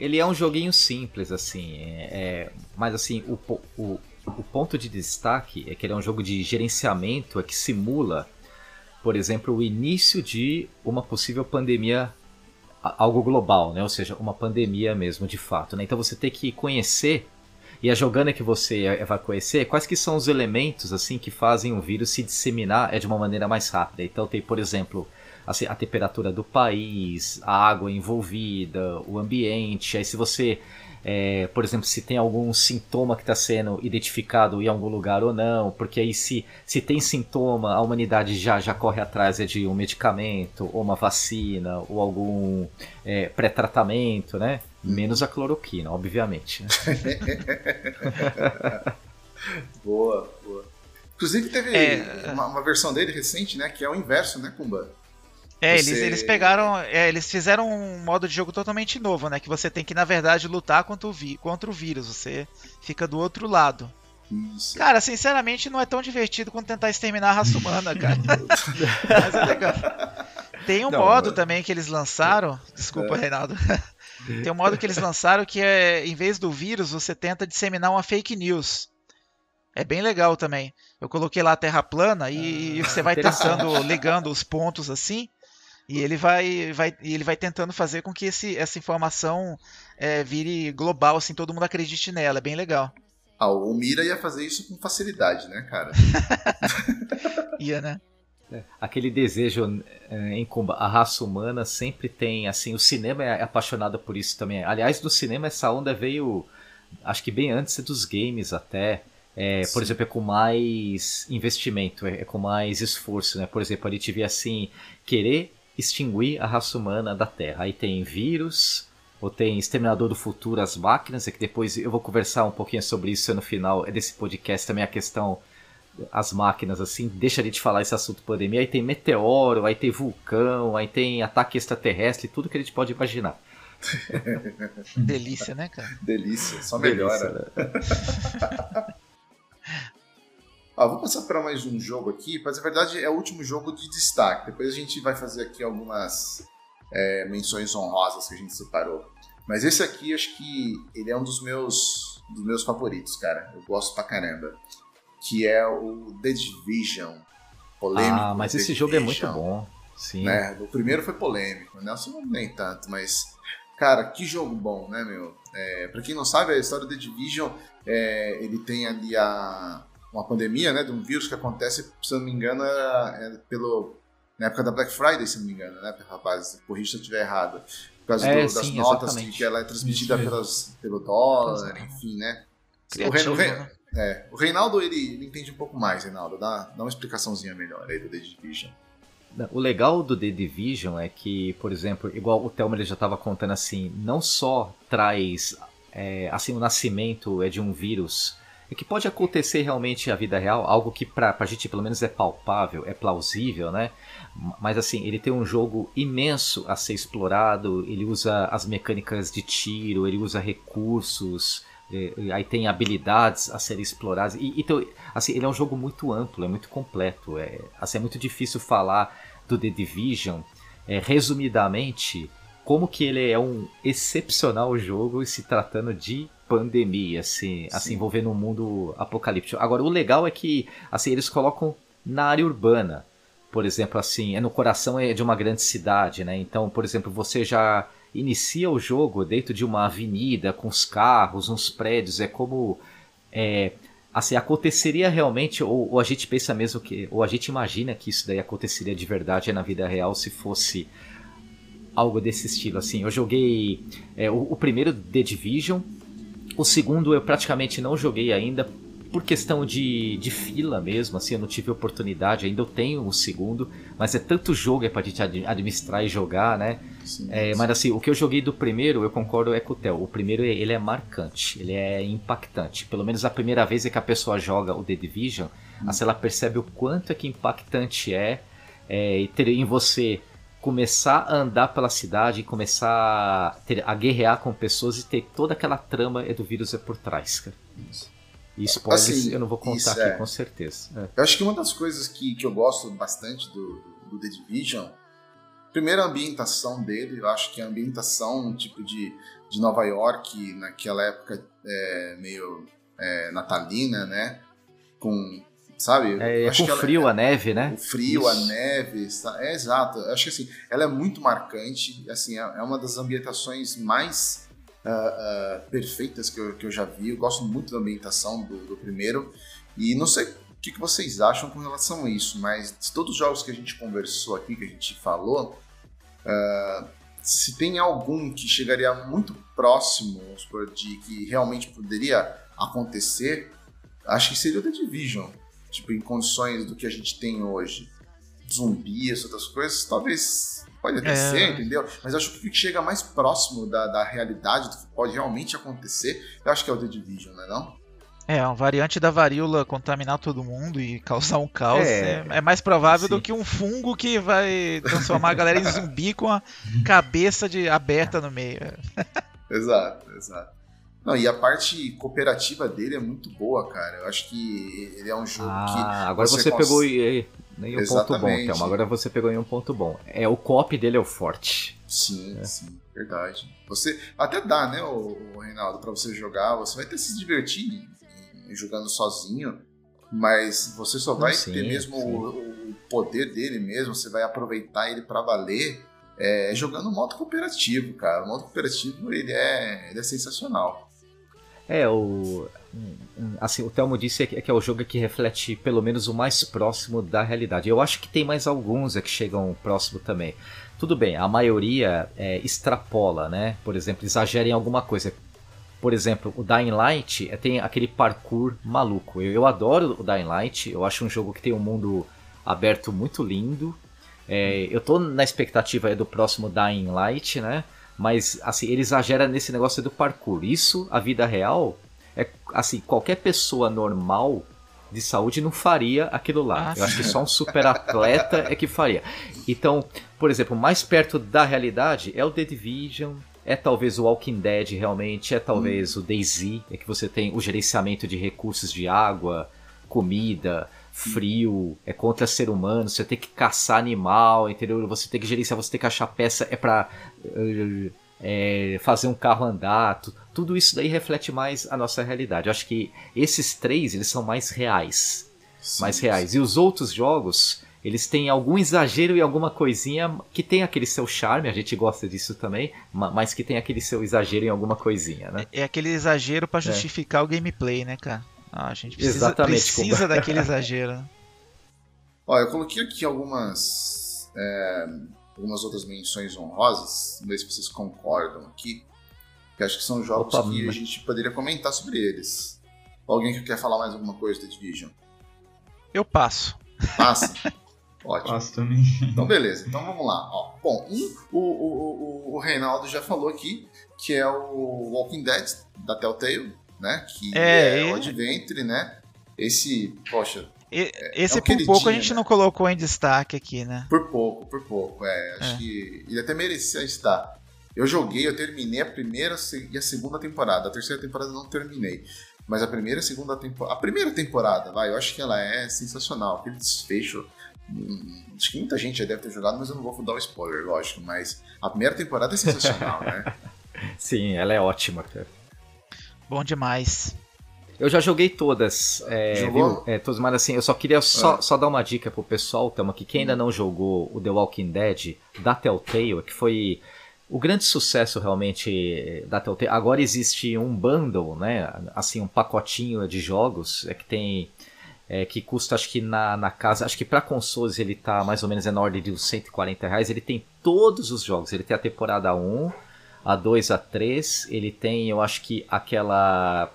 Ele é um joguinho simples, assim, é, é- mas assim, o, o, o ponto de destaque é que ele é um jogo de gerenciamento, é que simula, por exemplo, o início de uma possível pandemia, algo global, né? Ou seja, uma pandemia mesmo, de fato, né? Então você tem que conhecer, e a jogando que você vai conhecer, quais que são os elementos, assim, que fazem o vírus se disseminar é de uma maneira mais rápida. Então tem, por exemplo, assim, a temperatura do país, a água envolvida, o ambiente. Aí se você, é, por exemplo, se tem algum sintoma que está sendo identificado em algum lugar ou não, porque aí se, se tem sintoma, a humanidade já, já corre atrás é de um medicamento, ou uma vacina, ou algum é, pré-tratamento, né? Menos a cloroquina, obviamente. né? Boa, boa. Inclusive teve É, uma, uma versão dele recente, né, que é o inverso, né, Kumba? É, Você- eles, eles pegaram. é, eles fizeram um modo de jogo totalmente novo, né? Que você tem que, na verdade, lutar contra o, vi- contra o vírus. Você fica do outro lado. Isso. Cara, sinceramente, não é tão divertido quanto tentar exterminar a raça humana, cara. Mas é legal. Tem um Não, modo mas- também que eles lançaram. Desculpa, Reinaldo. Tem um modo que eles lançaram que é, em vez do vírus, você tenta disseminar uma fake news. É bem legal também. Eu coloquei lá a Terra plana e você vai tentando, ligando os pontos assim. E ele vai, vai, ele vai tentando fazer com que esse, essa informação é, vire global, assim, todo mundo acredite nela. É bem legal. Ah, o Mira ia fazer isso com facilidade, né, cara? Ia, né? Aquele desejo é, em comba- a raça humana sempre tem, assim, o cinema é apaixonado por isso também. Aliás, no cinema essa onda veio, acho que bem antes dos games até. É, por exemplo, é com mais investimento, é, é com mais esforço, né? Por exemplo, a gente vê assim, querer extinguir a raça humana da Terra. Aí tem vírus, ou tem Exterminador do Futuro, as máquinas, é que depois eu vou conversar um pouquinho sobre isso no final desse podcast também, a questão as máquinas, assim, deixa de falar esse assunto pandemia, aí tem meteoro, aí tem vulcão, aí tem ataque extraterrestre, tudo que a gente pode imaginar. Delícia, né, cara? Delícia, só melhora. Delícia, Ó, vou passar para mais um jogo aqui, mas na verdade é o último jogo de destaque. Depois a gente vai fazer aqui algumas é, menções honrosas que a gente separou. Mas esse aqui, acho que ele é um dos meus, dos meus favoritos, cara. Eu gosto pra caramba. Que é o The Division. Polêmico. Ah, mas The esse jogo é Division, muito bom. Sim. Né? O primeiro foi polêmico, né? o segundo nem tanto, mas. Cara, que jogo bom, né, meu? É, pra quem não sabe, a história do The Division, é, ele tem ali a, uma pandemia, né? De um vírus que acontece, se eu não me engano, era, era pelo, na época da Black Friday, se não me engano, né, rapaz? Corrija se eu estiver errado. Por causa É, do- das sim, notas que, exatamente. que ela é transmitida pelas, pelo dólar, enfim, né? Criativo, o Re- né? é, o Reinaldo, ele, ele entende um pouco mais, Reinaldo. Dá, dá uma explicaçãozinha melhor aí do The Division. O legal do The Division é que, por exemplo, igual o Thelma ele já estava contando assim, não só traz é, assim o nascimento é de um vírus, é que pode acontecer realmente na vida real, algo que pra, pra gente pelo menos é palpável, é plausível, né? Mas assim, ele tem um jogo imenso a ser explorado, ele usa as mecânicas de tiro, ele usa recursos, eh, aí tem habilidades a serem exploradas. E, então, assim, ele é um jogo muito amplo, é muito completo. É, assim, é muito difícil falar do The Division, é, resumidamente, como que ele é um excepcional jogo se tratando de pandemia, assim, assim envolvendo um mundo apocalíptico. Agora, o legal é que assim, eles colocam na área urbana. Por exemplo, assim, é no coração é de uma grande cidade, né? Então, por exemplo, você já inicia o jogo dentro de uma avenida com os carros, uns prédios, é como é, assim aconteceria realmente ou, ou a gente pensa mesmo que ou a gente imagina que isso daí aconteceria de verdade na vida real se fosse algo desse estilo assim eu joguei é, o, o primeiro The Division o segundo eu praticamente não joguei ainda por questão de, de fila mesmo, assim, eu não tive oportunidade, ainda eu tenho o segundo, mas é tanto jogo é pra gente ad- administrar e jogar, né? Sim, É, sim. mas assim, o que eu joguei do primeiro, eu concordo é com o Theo. O primeiro, ele é marcante, ele é impactante. Pelo menos a primeira vez é que a pessoa joga o The Division, assim, ela percebe o quanto é que impactante é, é ter em você começar a andar pela cidade, começar a, ter, a guerrear com pessoas e ter toda aquela trama é do vírus é por trás, cara. E spoilers Assim, eu não vou contar isso aqui é. com certeza. É. Eu acho que uma das coisas que, que eu gosto bastante do, do The Division, primeiro a ambientação dele, eu acho que a ambientação tipo de, de Nova York naquela época é, meio é, natalina, né? Com, sabe? É, Eu acho com que ela- frio, a neve, né? o frio, a Isso. neve, sa- é exato. Eu acho que assim, ela é muito marcante, assim, é é uma das ambientações mais ah, ah, perfeitas que eu, que eu já vi. Eu gosto muito da ambientação do, do primeiro e não sei o que, que vocês acham com relação a isso, mas de todos os jogos que a gente conversou aqui, que a gente falou, ah, se tem algum que chegaria muito próximo, de que realmente poderia acontecer, acho que seria o The Division tipo, em condições do que a gente tem hoje, zumbis, outras coisas, talvez pode até É. ser, entendeu? Mas acho que o que chega mais próximo da, da realidade, do que pode realmente acontecer, eu acho que é o The Division, né não? É, uma variante da varíola contaminar todo mundo e causar um caos É. é, é mais provável Sim. do que um fungo que vai transformar a galera em zumbi com a cabeça de, aberta no meio. Exato, exato. Não, e a parte cooperativa dele é muito boa, cara. Eu acho que ele é um jogo que. Ah, agora você, cons- pegou em um ponto bom. Thelma. Agora você pegou em um ponto bom. É, o cop dele é o forte. Sim, sim, verdade. Você até dá, né, o, Reinaldo, pra você jogar, você vai ter que se divertir jogando sozinho, mas você só vai Sim, ter mesmo o, o poder dele mesmo, você vai aproveitar ele pra valer é, jogando modo cooperativo, cara. O modo cooperativo ele é, ele é sensacional. É, o. Assim, o Thelmo disse que que é o jogo que reflete pelo menos o mais próximo da realidade. Eu acho que tem mais alguns é que chegam próximo também. Tudo bem, a maioria é, extrapola, né? Por exemplo, exagera em alguma coisa. Por exemplo, o Dying Light é, tem aquele parkour maluco. Eu, eu adoro o Dying Light, eu acho um jogo que tem um mundo aberto muito lindo. É, eu tô na expectativa do próximo Dying Light, né? Mas assim, ele exagera nesse negócio do parkour. Isso, a vida real, é assim, qualquer pessoa normal de saúde não faria aquilo lá. Ah, eu acho que só um super atleta é que faria. Então, por exemplo, mais perto da realidade é o The Division, é talvez o Walking Dead realmente, é talvez o DayZ, é que você tem o gerenciamento de recursos de água, comida, frio, é contra ser humano, você tem que caçar animal, entendeu? Você tem que gerenciar, você tem que achar peça, é pra uh, é, fazer um carro andar, tu- tudo isso daí reflete mais a nossa realidade. Eu acho que esses três, eles são mais reais, mais reais. E os outros jogos, eles têm algum exagero e alguma coisinha que tem aquele seu charme, a gente gosta disso também, ma- mas que tem aquele seu exagero em alguma coisinha, né? É aquele exagero pra justificar o gameplay, né, cara? Ah, a gente precisa, Exatamente, precisa daquele exagero. né? Ó, eu coloquei aqui algumas, é, algumas outras menções honrosas, vamos ver se vocês concordam aqui, que acho que são jogos Opa, que a gente poderia comentar sobre eles. Alguém que quer falar mais alguma coisa da Division? Eu passo. Passa? Ótimo. Faço também. Então, beleza. Então, vamos lá. Ó, bom, um, o, o, o, o Reinaldo já falou aqui que é o Walking Dead da Telltale, né? Que É, é, o Adventure, né? Esse, poxa, E- esse é o por pouco a gente né? não colocou em destaque aqui, né? por pouco, por pouco. É, acho É. que ele até merecia estar. Eu joguei, eu terminei a primeira e a segunda temporada. A terceira temporada eu não terminei. Mas a primeira e a segunda temporada. A primeira temporada, vai, eu acho que ela é sensacional. Aquele desfecho. hum, Acho que muita gente já deve ter jogado, mas eu não vou dar o spoiler, lógico. Mas a primeira temporada é sensacional, né? Sim, ela é ótima, cara. Bom demais. Eu já joguei todas, é, Jogou? viu? É, todas, mas assim, eu só queria só, só dar uma dica pro pessoal, Tama, que quem ainda não jogou o The Walking Dead da Telltale, que foi o grande sucesso realmente da Telltale. Agora existe um bundle, né? Assim, um pacotinho de jogos é que tem. é, que custa, acho que na, na casa, acho que para consoles ele tá mais ou menos é na ordem de uns 140 reais. Ele tem todos os jogos, ele tem a temporada 1, a 2, a 3, ele tem, eu acho que aquela é,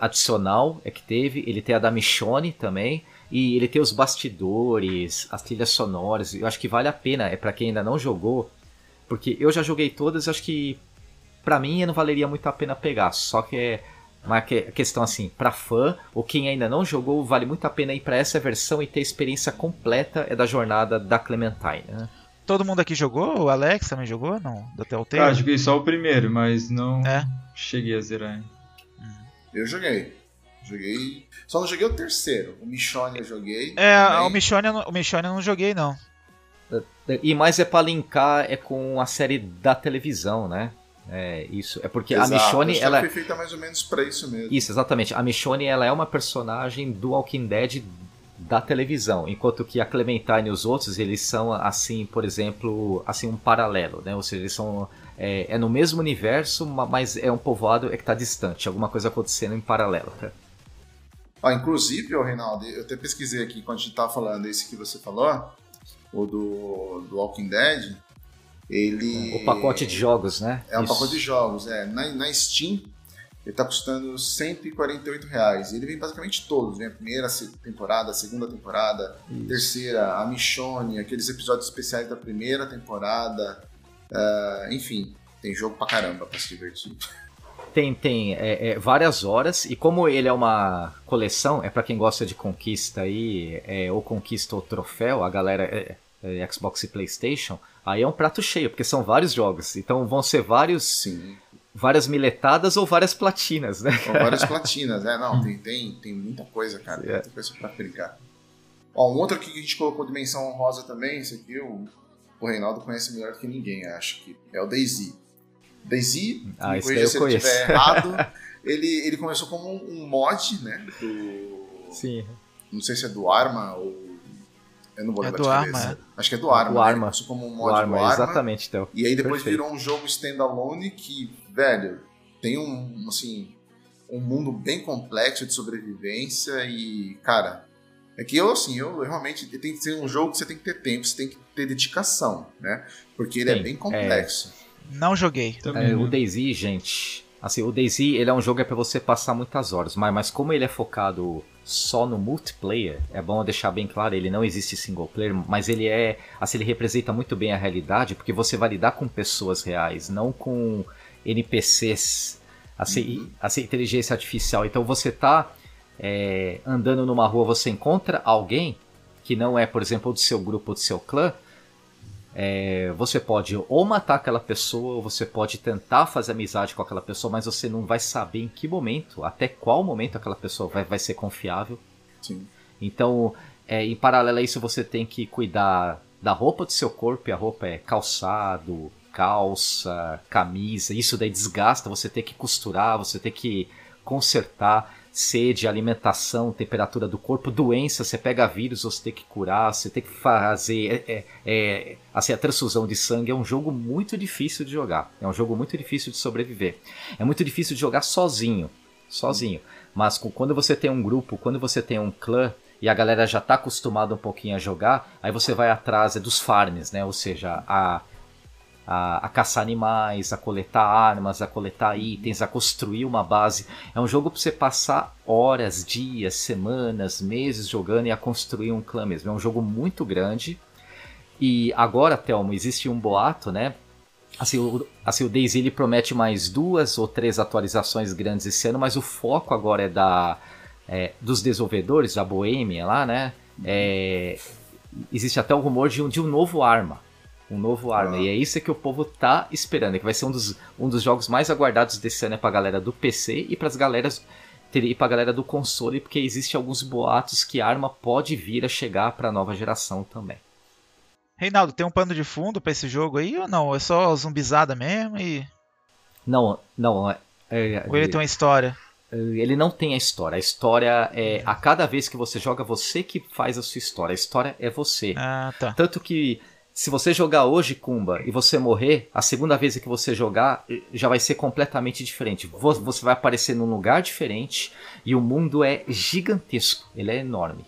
adicional é que teve, ele tem a da Michonne também, e ele tem os bastidores, as trilhas sonoras, eu acho que vale a pena, é para quem ainda não jogou, porque eu já joguei todas, acho que pra mim não valeria muito a pena pegar, só que é uma que- questão assim, pra fã, ou quem ainda não jogou, vale muito a pena ir pra essa versão e ter a experiência completa é da jornada da Clementine, né? Todo mundo aqui jogou? O Alex também jogou? Não, da Telltale? Ah, joguei só o primeiro, mas não É. cheguei a zerar. Eu joguei. Joguei. Só não joguei o terceiro. O Michonne eu joguei. É, também. o Michonne, eu não- o Michonne eu não joguei, não. E mais é pra linkar é com a série da televisão, né? É isso, é porque Exato, a Michonne, ela foi feita mais ou menos pra isso mesmo. Isso, exatamente. A Michonne ela é uma personagem do Walking Dead da televisão, enquanto que a Clementine e os outros eles são assim, por exemplo, assim um paralelo, né? Ou seja, eles são é, é no mesmo universo, ma- mas é um povoado é que está distante, alguma coisa acontecendo em paralelo. Ó, inclusive, ô Reinaldo, eu até pesquisei aqui quando a gente tava falando esse que você falou, o do, do Walking Dead. Ele. O pacote de jogos, né? É um Isso. pacote de jogos, é. Na, na Steam, ele tá custando 148 reais. Ele vem basicamente todos. Vem a primeira temporada, a segunda temporada, Isso. terceira, a Michonne, aqueles episódios especiais da primeira temporada. Ah, enfim, tem jogo pra caramba pra se divertir. Tem, tem é, é, várias horas, e como ele é uma coleção, é pra quem gosta de conquista aí, é, ou conquista ou troféu, a galera é, é, Xbox e Playstation, aí é um prato cheio, porque são vários jogos. Então vão ser vários, Sim. várias miletadas ou várias platinas, né? Com várias platinas, é, não, tem, tem, tem muita coisa, cara, É. muita coisa pra brincar. Ó, um outro aqui que a gente colocou de menção honrosa também, esse aqui o, o Reinaldo conhece melhor do que ninguém, acho que é o DayZ. DayZ, Ah, me corrija eu se estiver errado, ele, ele começou como um mod, né, do... Sim. não sei se é do Arma ou... Eu não vou É lembrar do de Arma, cabeça. Acho que é do Arma, Do né? Arma. Começou como um O mod Arma, do Arma. exatamente, Theo. E aí depois Perfeito. virou um jogo standalone que, velho, tem um, assim, um mundo bem complexo de sobrevivência e, cara, é que eu, assim, eu realmente tem que ser um jogo que você tem que ter tempo, você tem que ter dedicação, né? Porque ele é Tem, bem complexo. Não joguei. Também, É, o? DayZ, gente, assim, o DayZ, ele é um jogo é para você passar muitas horas, mas, mas como ele é focado só no multiplayer, é bom deixar bem claro, ele não existe single player, mas ele é, assim, ele representa muito bem a realidade, porque você vai lidar com pessoas reais, não com NPCs, assim, Uhum. assim inteligência artificial. Então você tá é, andando numa rua você encontra alguém que não é, por exemplo, do seu grupo ou do seu clã, é, você pode ou matar aquela pessoa, ou você pode tentar fazer amizade com aquela pessoa, mas você não vai saber em que momento, até qual momento aquela pessoa vai, vai ser confiável. Sim. Então, é, em paralelo a isso, você tem que cuidar da roupa do seu corpo, e a roupa é calçado, calça, camisa, isso daí desgasta, você tem que costurar, você tem que consertar sede, alimentação, temperatura do corpo, doença, você pega vírus, você tem que curar, você tem que fazer. É, é, é, assim, a transfusão de sangue é um jogo muito difícil de jogar. É um jogo muito difícil de sobreviver. É muito difícil de jogar sozinho. Sozinho. Mas quando você tem um grupo, quando você tem um clã, e a galera já está acostumada um pouquinho a jogar, aí você vai atrás dos farms, né? Ou seja, a a, a, caçar animais, a coletar armas, a coletar itens, a construir uma base. É um jogo para você passar horas, dias, semanas, meses jogando e a construir um clã mesmo. É um jogo muito grande. E agora, Thelmo, existe um boato, né? Assim, o, assim, o DayZ ele promete mais duas ou três atualizações grandes esse ano, mas o foco agora é da é, dos desenvolvedores, da Bohemia lá, né? É, existe até o rumor de um, de um novo arma um novo arma. Ah. E é isso que o povo tá esperando, que vai ser um dos, um dos jogos mais aguardados desse ano é pra galera do PC e pras galeras e pra galera do console, porque existe alguns boatos que a arma pode vir a chegar pra nova geração também. Reinaldo, tem um pano de fundo para esse jogo aí ou não? É só zumbizada mesmo e. Não, não. É, é, ou ele tem uma história? Ele não tem a história. A história é. A cada vez que você joga, você que faz a sua história. A história é você. Ah, tá. Tanto que se você jogar hoje, Kumba, e você morrer, a segunda vez que você jogar já vai ser completamente diferente. Você vai aparecer num lugar diferente e o mundo é gigantesco. Ele é enorme.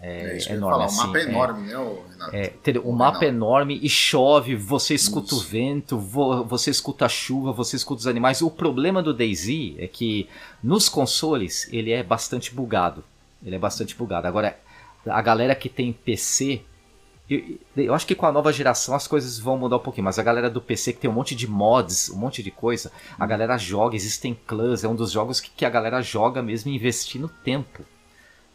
É, é enorme. Assim, o mapa é, é enorme, né, Renato? É, o, o mapa é enorme e chove, você escuta Isso. o vento, você escuta a chuva, você escuta os animais. O problema do DayZ é que nos consoles ele é bastante bugado. Ele é bastante bugado. Agora, a galera que tem PC eu, eu, acho que com a nova geração as coisas vão mudar um pouquinho, mas a galera do PC que tem um monte de mods, um monte de coisa, a galera joga, existem clãs, é um dos jogos que, que a galera joga mesmo investindo tempo.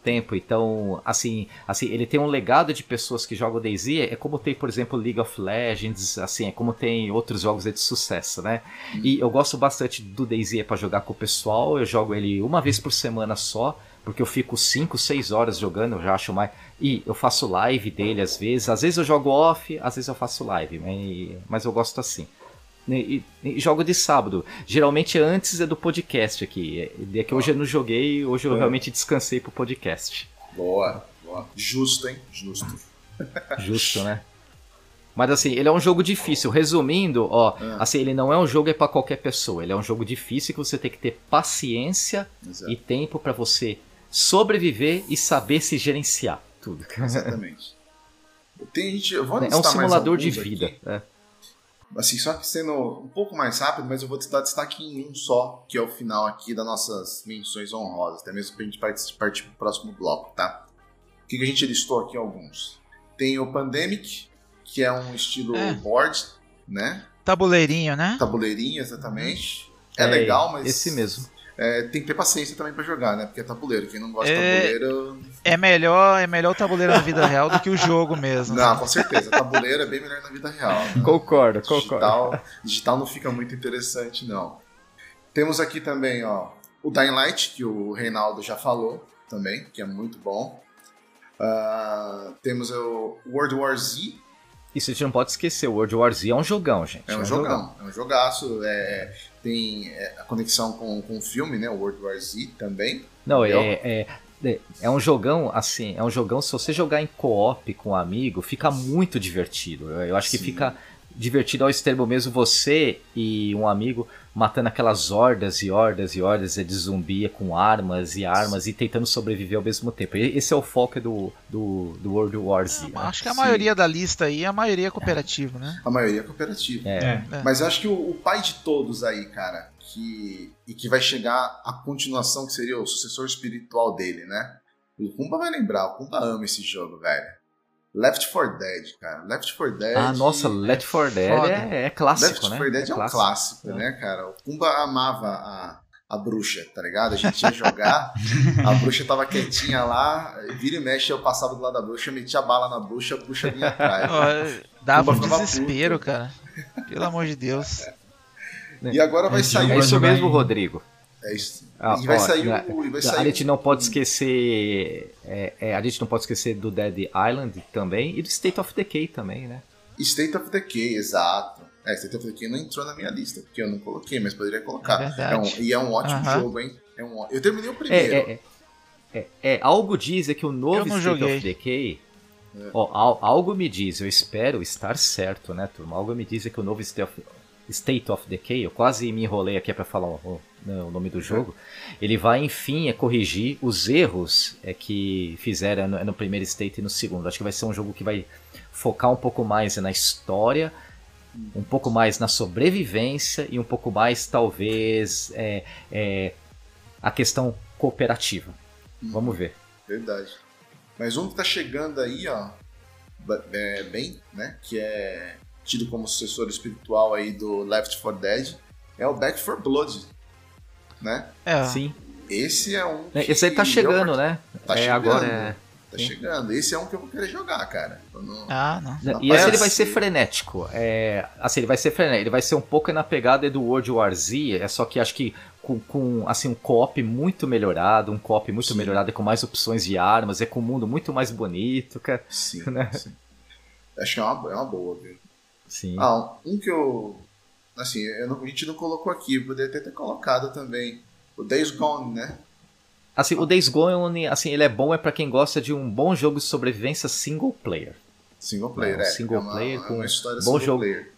Tempo, então, assim, assim, ele tem um legado de pessoas que jogam DayZ, é como tem, por exemplo, League of Legends, assim, é como tem outros jogos de sucesso, né? E eu gosto bastante do DayZ para jogar com o pessoal, eu jogo ele uma vez por semana só, porque eu fico 5, 6 horas jogando, eu já acho mais. E eu faço live dele às vezes, às vezes eu jogo off, às vezes eu faço live, mas, mas eu gosto assim. E, e, jogo de sábado. Geralmente antes é do podcast aqui. É, é que hoje eu não joguei, hoje eu é. realmente descansei pro podcast. Boa, boa. Justo, hein? Justo. Justo, né? Mas assim, ele é um jogo difícil. Resumindo, ó, é. assim, ele não é um jogo é para qualquer pessoa. Ele é um jogo difícil que você tem que ter paciência Exato. e tempo para você sobreviver e saber se gerenciar tudo. Exatamente. Tem gente, eu vou é um simulador de vida. É. Assim, só que sendo um pouco mais rápido, mas eu vou dar destaque em um só, que é o final aqui das nossas menções honrosas, até mesmo pra gente partir, partir pro próximo bloco, tá? O que, que a gente listou aqui alguns? Tem o Pandemic, que é um estilo é. board, né? Tabuleirinho, né? Tabuleirinho, exatamente. É, é legal, mas. Esse mesmo. É, tem que ter paciência também para jogar, né? Porque é tabuleiro. Quem não gosta é, de tabuleiro. É melhor, é melhor o tabuleiro na vida real do que o jogo mesmo. Não, né? com certeza. Tabuleiro é bem melhor na vida real. Né? Concordo, digital, concordo. Digital não fica muito interessante, não. Temos aqui também, ó, o Dying Light, que o Reinaldo já falou também, que é muito bom. Uh, temos o World War Z, isso a gente não pode esquecer, o World War Z é um jogão, gente. É um, é um jogão, jogão, é um jogaço. É, tem é, a conexão com, com o filme, né? O World War Z também. Não, é, é, é, é, um jogão, assim, é um jogão, se você jogar em co-op com um amigo, fica muito divertido. Eu, eu acho Sim. que fica divertido ao extremo mesmo você e um amigo matando aquelas hordas e hordas e hordas de zumbi com armas e armas e tentando sobreviver ao mesmo tempo. Esse é o foco do, do, do World War Z. É, né? Acho que a Sim. maioria da lista aí, a maioria é cooperativa, né? A maioria é cooperativa. É. É. Mas eu acho que o, o, pai de todos aí, cara, que e que vai chegar a continuação que seria o sucessor espiritual dele, né? O Kumba vai lembrar, o Kumba ama esse jogo, velho. Left 4 Dead, cara. Left 4 Dead. Ah, nossa, Left 4 Dead é, é, clássico, Left né? 4 Dead é, é um clássico, é. né, cara? O Pumba amava a, a bruxa, tá ligado? A gente ia jogar, a bruxa tava quietinha lá, vira e mexe, eu passava do lado da bruxa, metia a bala na bruxa, a bruxa vinha atrás. Dava um desespero, puto. cara. Pelo amor de Deus. E agora vai Esse sair. É isso mesmo, Rodrigo. É isso. Ah, e vai ó, sair né, o. e vai A sair gente o- não pode esquecer. é, é, a gente não pode esquecer do Dead Island também e do State of Decay também, né? State of Decay, exato. É, State of Decay não entrou na minha lista, porque eu não coloquei, mas poderia colocar. É verdade. um- e é um ótimo Aham. jogo, hein? É um, eu terminei o É, primeiro. é, é, é, é, algo diz é que o novo State joguei. of Decay. Ó, al- algo me diz, eu espero estar certo, né, turma? Algo me diz é que o novo State of, State of Decay, eu quase me enrolei aqui para falar o, o- né, o nome do jogo, ele vai enfim é, corrigir os erros é, que fizeram no, no primeiro State e no segundo. Acho que vai ser um jogo que vai focar um pouco mais na história, um pouco mais na sobrevivência e um pouco mais, talvez, é, é, a questão cooperativa. Vamos ver. Verdade. Mas um que tá chegando aí, ó, é, bem, né? Que é tido como sucessor espiritual aí do Left 4 Dead, é o Back 4 Blood, né? É, Sim. Esse é um. É, que Esse aí tá eu chegando, part- né? Tá é, chegando. agora é. Tá chegando. Esse é um que eu vou querer jogar, cara. Não- Ah, não. Não E esse ele vai ser frenético. É, assim, ele vai ser frenético. Ele vai ser um pouco na pegada do World War Z, é só que acho que com, com, assim, um co-op muito melhorado, um co-op muito Sim. melhorado, com mais opções de armas, é com um mundo muito mais bonito, cara. Sim, Né? sim. Acho que é uma, é uma boa, viu? Sim. Ah, um que eu. Assim, eu não- a gente não colocou aqui, eu poderia até ter colocado também. O Days Gone, né? Assim, o Days Gone, assim, ele é bom é para quem gosta de um bom jogo de sobrevivência single player. Single player, Não, é. single é player é com uma história bom single jogo. player.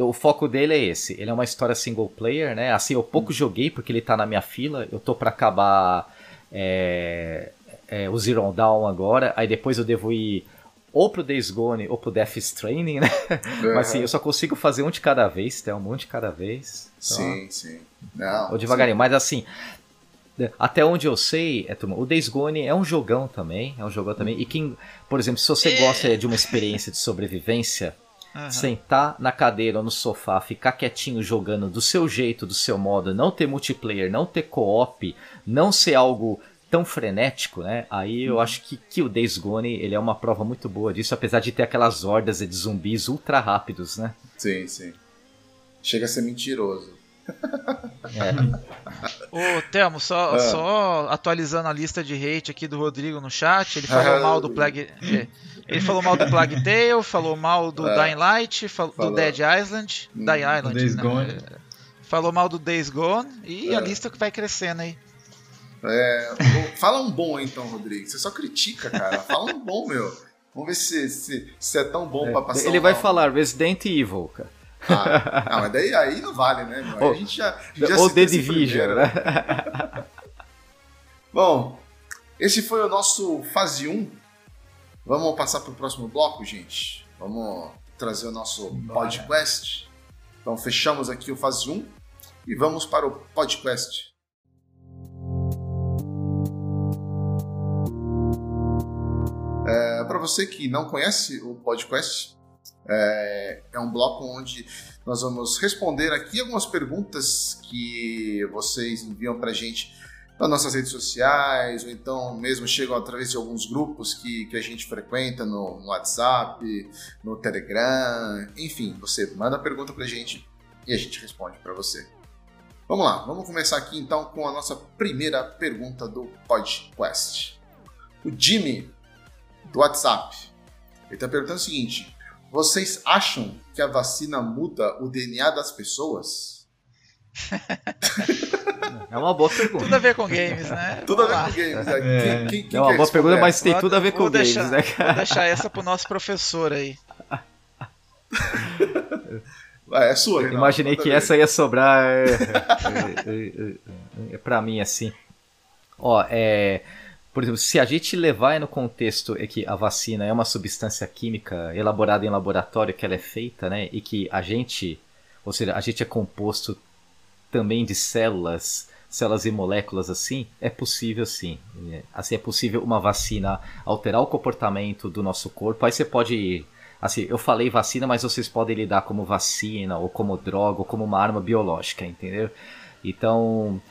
O foco dele é esse. Ele é uma história single player, né? Assim, eu pouco joguei porque ele tá na minha fila. Eu tô pra acabar é, é, o Zero Dawn agora. Aí depois eu devo ir ou pro Days Gone ou pro Death Stranding, né? Mas assim, eu só consigo fazer um de cada vez, tem um monte de cada vez. Então, Sim, sim. Não, Ou devagarinho, mas assim, até onde eu sei, é, turma, o Days Gone é um jogão também, é um jogão também. E quem, por exemplo, se você gosta de uma experiência de sobrevivência, Aham. sentar na cadeira ou no sofá, ficar quietinho jogando do seu jeito, do seu modo, não ter multiplayer, não ter co-op, não ser algo tão frenético, né? Aí eu acho que, que o Days Gone ele é uma prova muito boa disso, apesar de ter aquelas hordas de zumbis ultra rápidos, né? Sim, sim. Chega a ser mentiroso. É. Ô, Telmo, só, Ah. só atualizando a lista de hate aqui do Rodrigo no chat, ele falou Ah. mal do Plague. é, ele falou mal do Plague Tale, falou mal do Ah. Dying Light, fal- do Falou. Dead Island, Hum. Dying Island, Days né? Gone. É, Falou mal do Days Gone e a Ah. lista que vai crescendo aí. É, fala um bom então, Rodrigo. Você só critica, cara. Fala um bom, meu. Vamos ver se, se, se é tão bom pra passar Ele um vai mal. falar Resident Evil, cara. Ah, ah, mas daí aí não vale, né? meu? Ou- a gente já, a gente já Ou The Division, né? Bom, esse foi o nosso fase 1. Vamos passar para o próximo bloco, gente. Vamos trazer o nosso podcast. Então fechamos aqui o fase 1 e vamos para o podcast. É, para você que não conhece o podcast, é, é um bloco onde nós vamos responder aqui algumas perguntas que vocês enviam para gente nas nossas redes sociais, ou então mesmo chegam através de alguns grupos que, que a gente frequenta no, no WhatsApp, no Telegram, enfim, você manda a pergunta pra gente e a gente responde para você. Vamos lá, vamos começar aqui então com a nossa primeira pergunta do podcast. O Jimmy, do WhatsApp, ele está perguntando o seguinte: vocês acham que a vacina muda o DNA das pessoas? É uma boa pergunta. Tudo a ver com games, né? Tudo a ver lá. com games. né? É. Quem, quem, quem É uma boa pergunta, mas tem Vou- tudo a ver vou com games, deixar- né, Vou cara? deixar essa pro nosso professor aí. Ah, é sua, Renato, Imaginei que essa ia sobrar é, é, é, é, é, pra mim, assim. Ó, é. Por exemplo, se a gente levar no contexto é que a vacina é uma substância química elaborada em laboratório, que ela é feita, né? E que a gente, ou seja, a gente é composto também de células, células e moléculas assim, é possível sim. É, Assim, é possível uma vacina alterar o comportamento do nosso corpo. Aí você pode. Assim, eu falei vacina, mas vocês podem lidar como vacina, ou como droga, ou como uma arma biológica, entendeu? Então,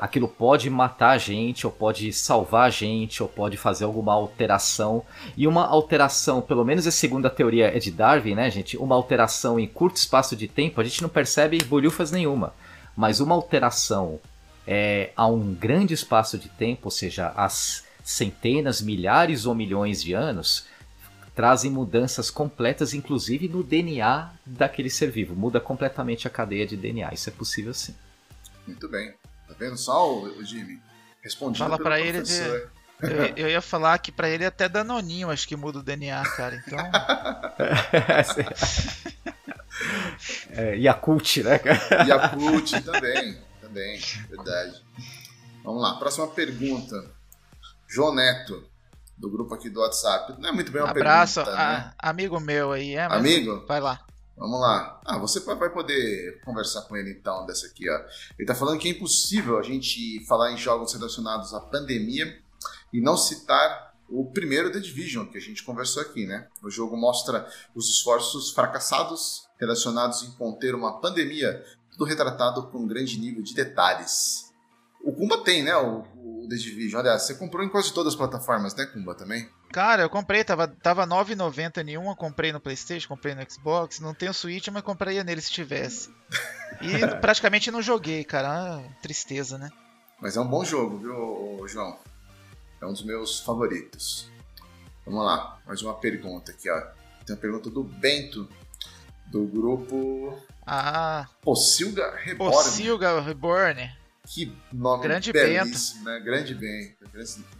aquilo pode matar a gente, ou pode salvar a gente, ou pode fazer alguma alteração. E uma alteração, pelo menos a segunda teoria é de Darwin, né, gente? Uma alteração em curto espaço de tempo, a gente não percebe bolhufas nenhuma. Mas uma alteração é, a um grande espaço de tempo, ou seja, as centenas, milhares ou milhões de anos, trazem mudanças completas, inclusive no DNA daquele ser vivo. Muda completamente a cadeia de DNA. Isso é possível sim. Muito bem. Tá vendo só, o Jimmy? Respondi Fala para ele de... eu, eu, ia falar que para ele até danoninho acho que muda o DNA, cara. Então. é, Yakult, né, cara? Yakult também, também, verdade. Vamos lá, próxima pergunta. João Neto do grupo aqui do WhatsApp. Não é muito bem uma Abraço, pergunta, né? amigo meu aí, é? Amigo? Vai lá. Vamos lá. Ah, você vai poder conversar com ele então dessa aqui, ó. Ele tá falando que é impossível a gente falar em jogos relacionados à pandemia e não citar o primeiro The Division que a gente conversou aqui, né? O jogo mostra os esforços fracassados relacionados em conter uma pandemia, tudo retratado com um grande nível de detalhes. O Kumba tem, né? O, o The Division. Aliás, você comprou em quase todas as plataformas, né, Kumba, também? Cara, eu comprei, tava, tava 9,90 nenhuma, comprei no Playstation, comprei no Xbox, não tenho Switch, mas compraria nele se tivesse. E praticamente não joguei, cara, ah, tristeza, né? Mas é um bom jogo, viu, João? É um dos meus favoritos. Vamos lá, mais uma pergunta aqui, ó. Tem uma pergunta do Bento, do grupo... Ah... Pocilga Reborn. Pocilga Reborn. Que nome Grande belíssimo, né? Grande Bento.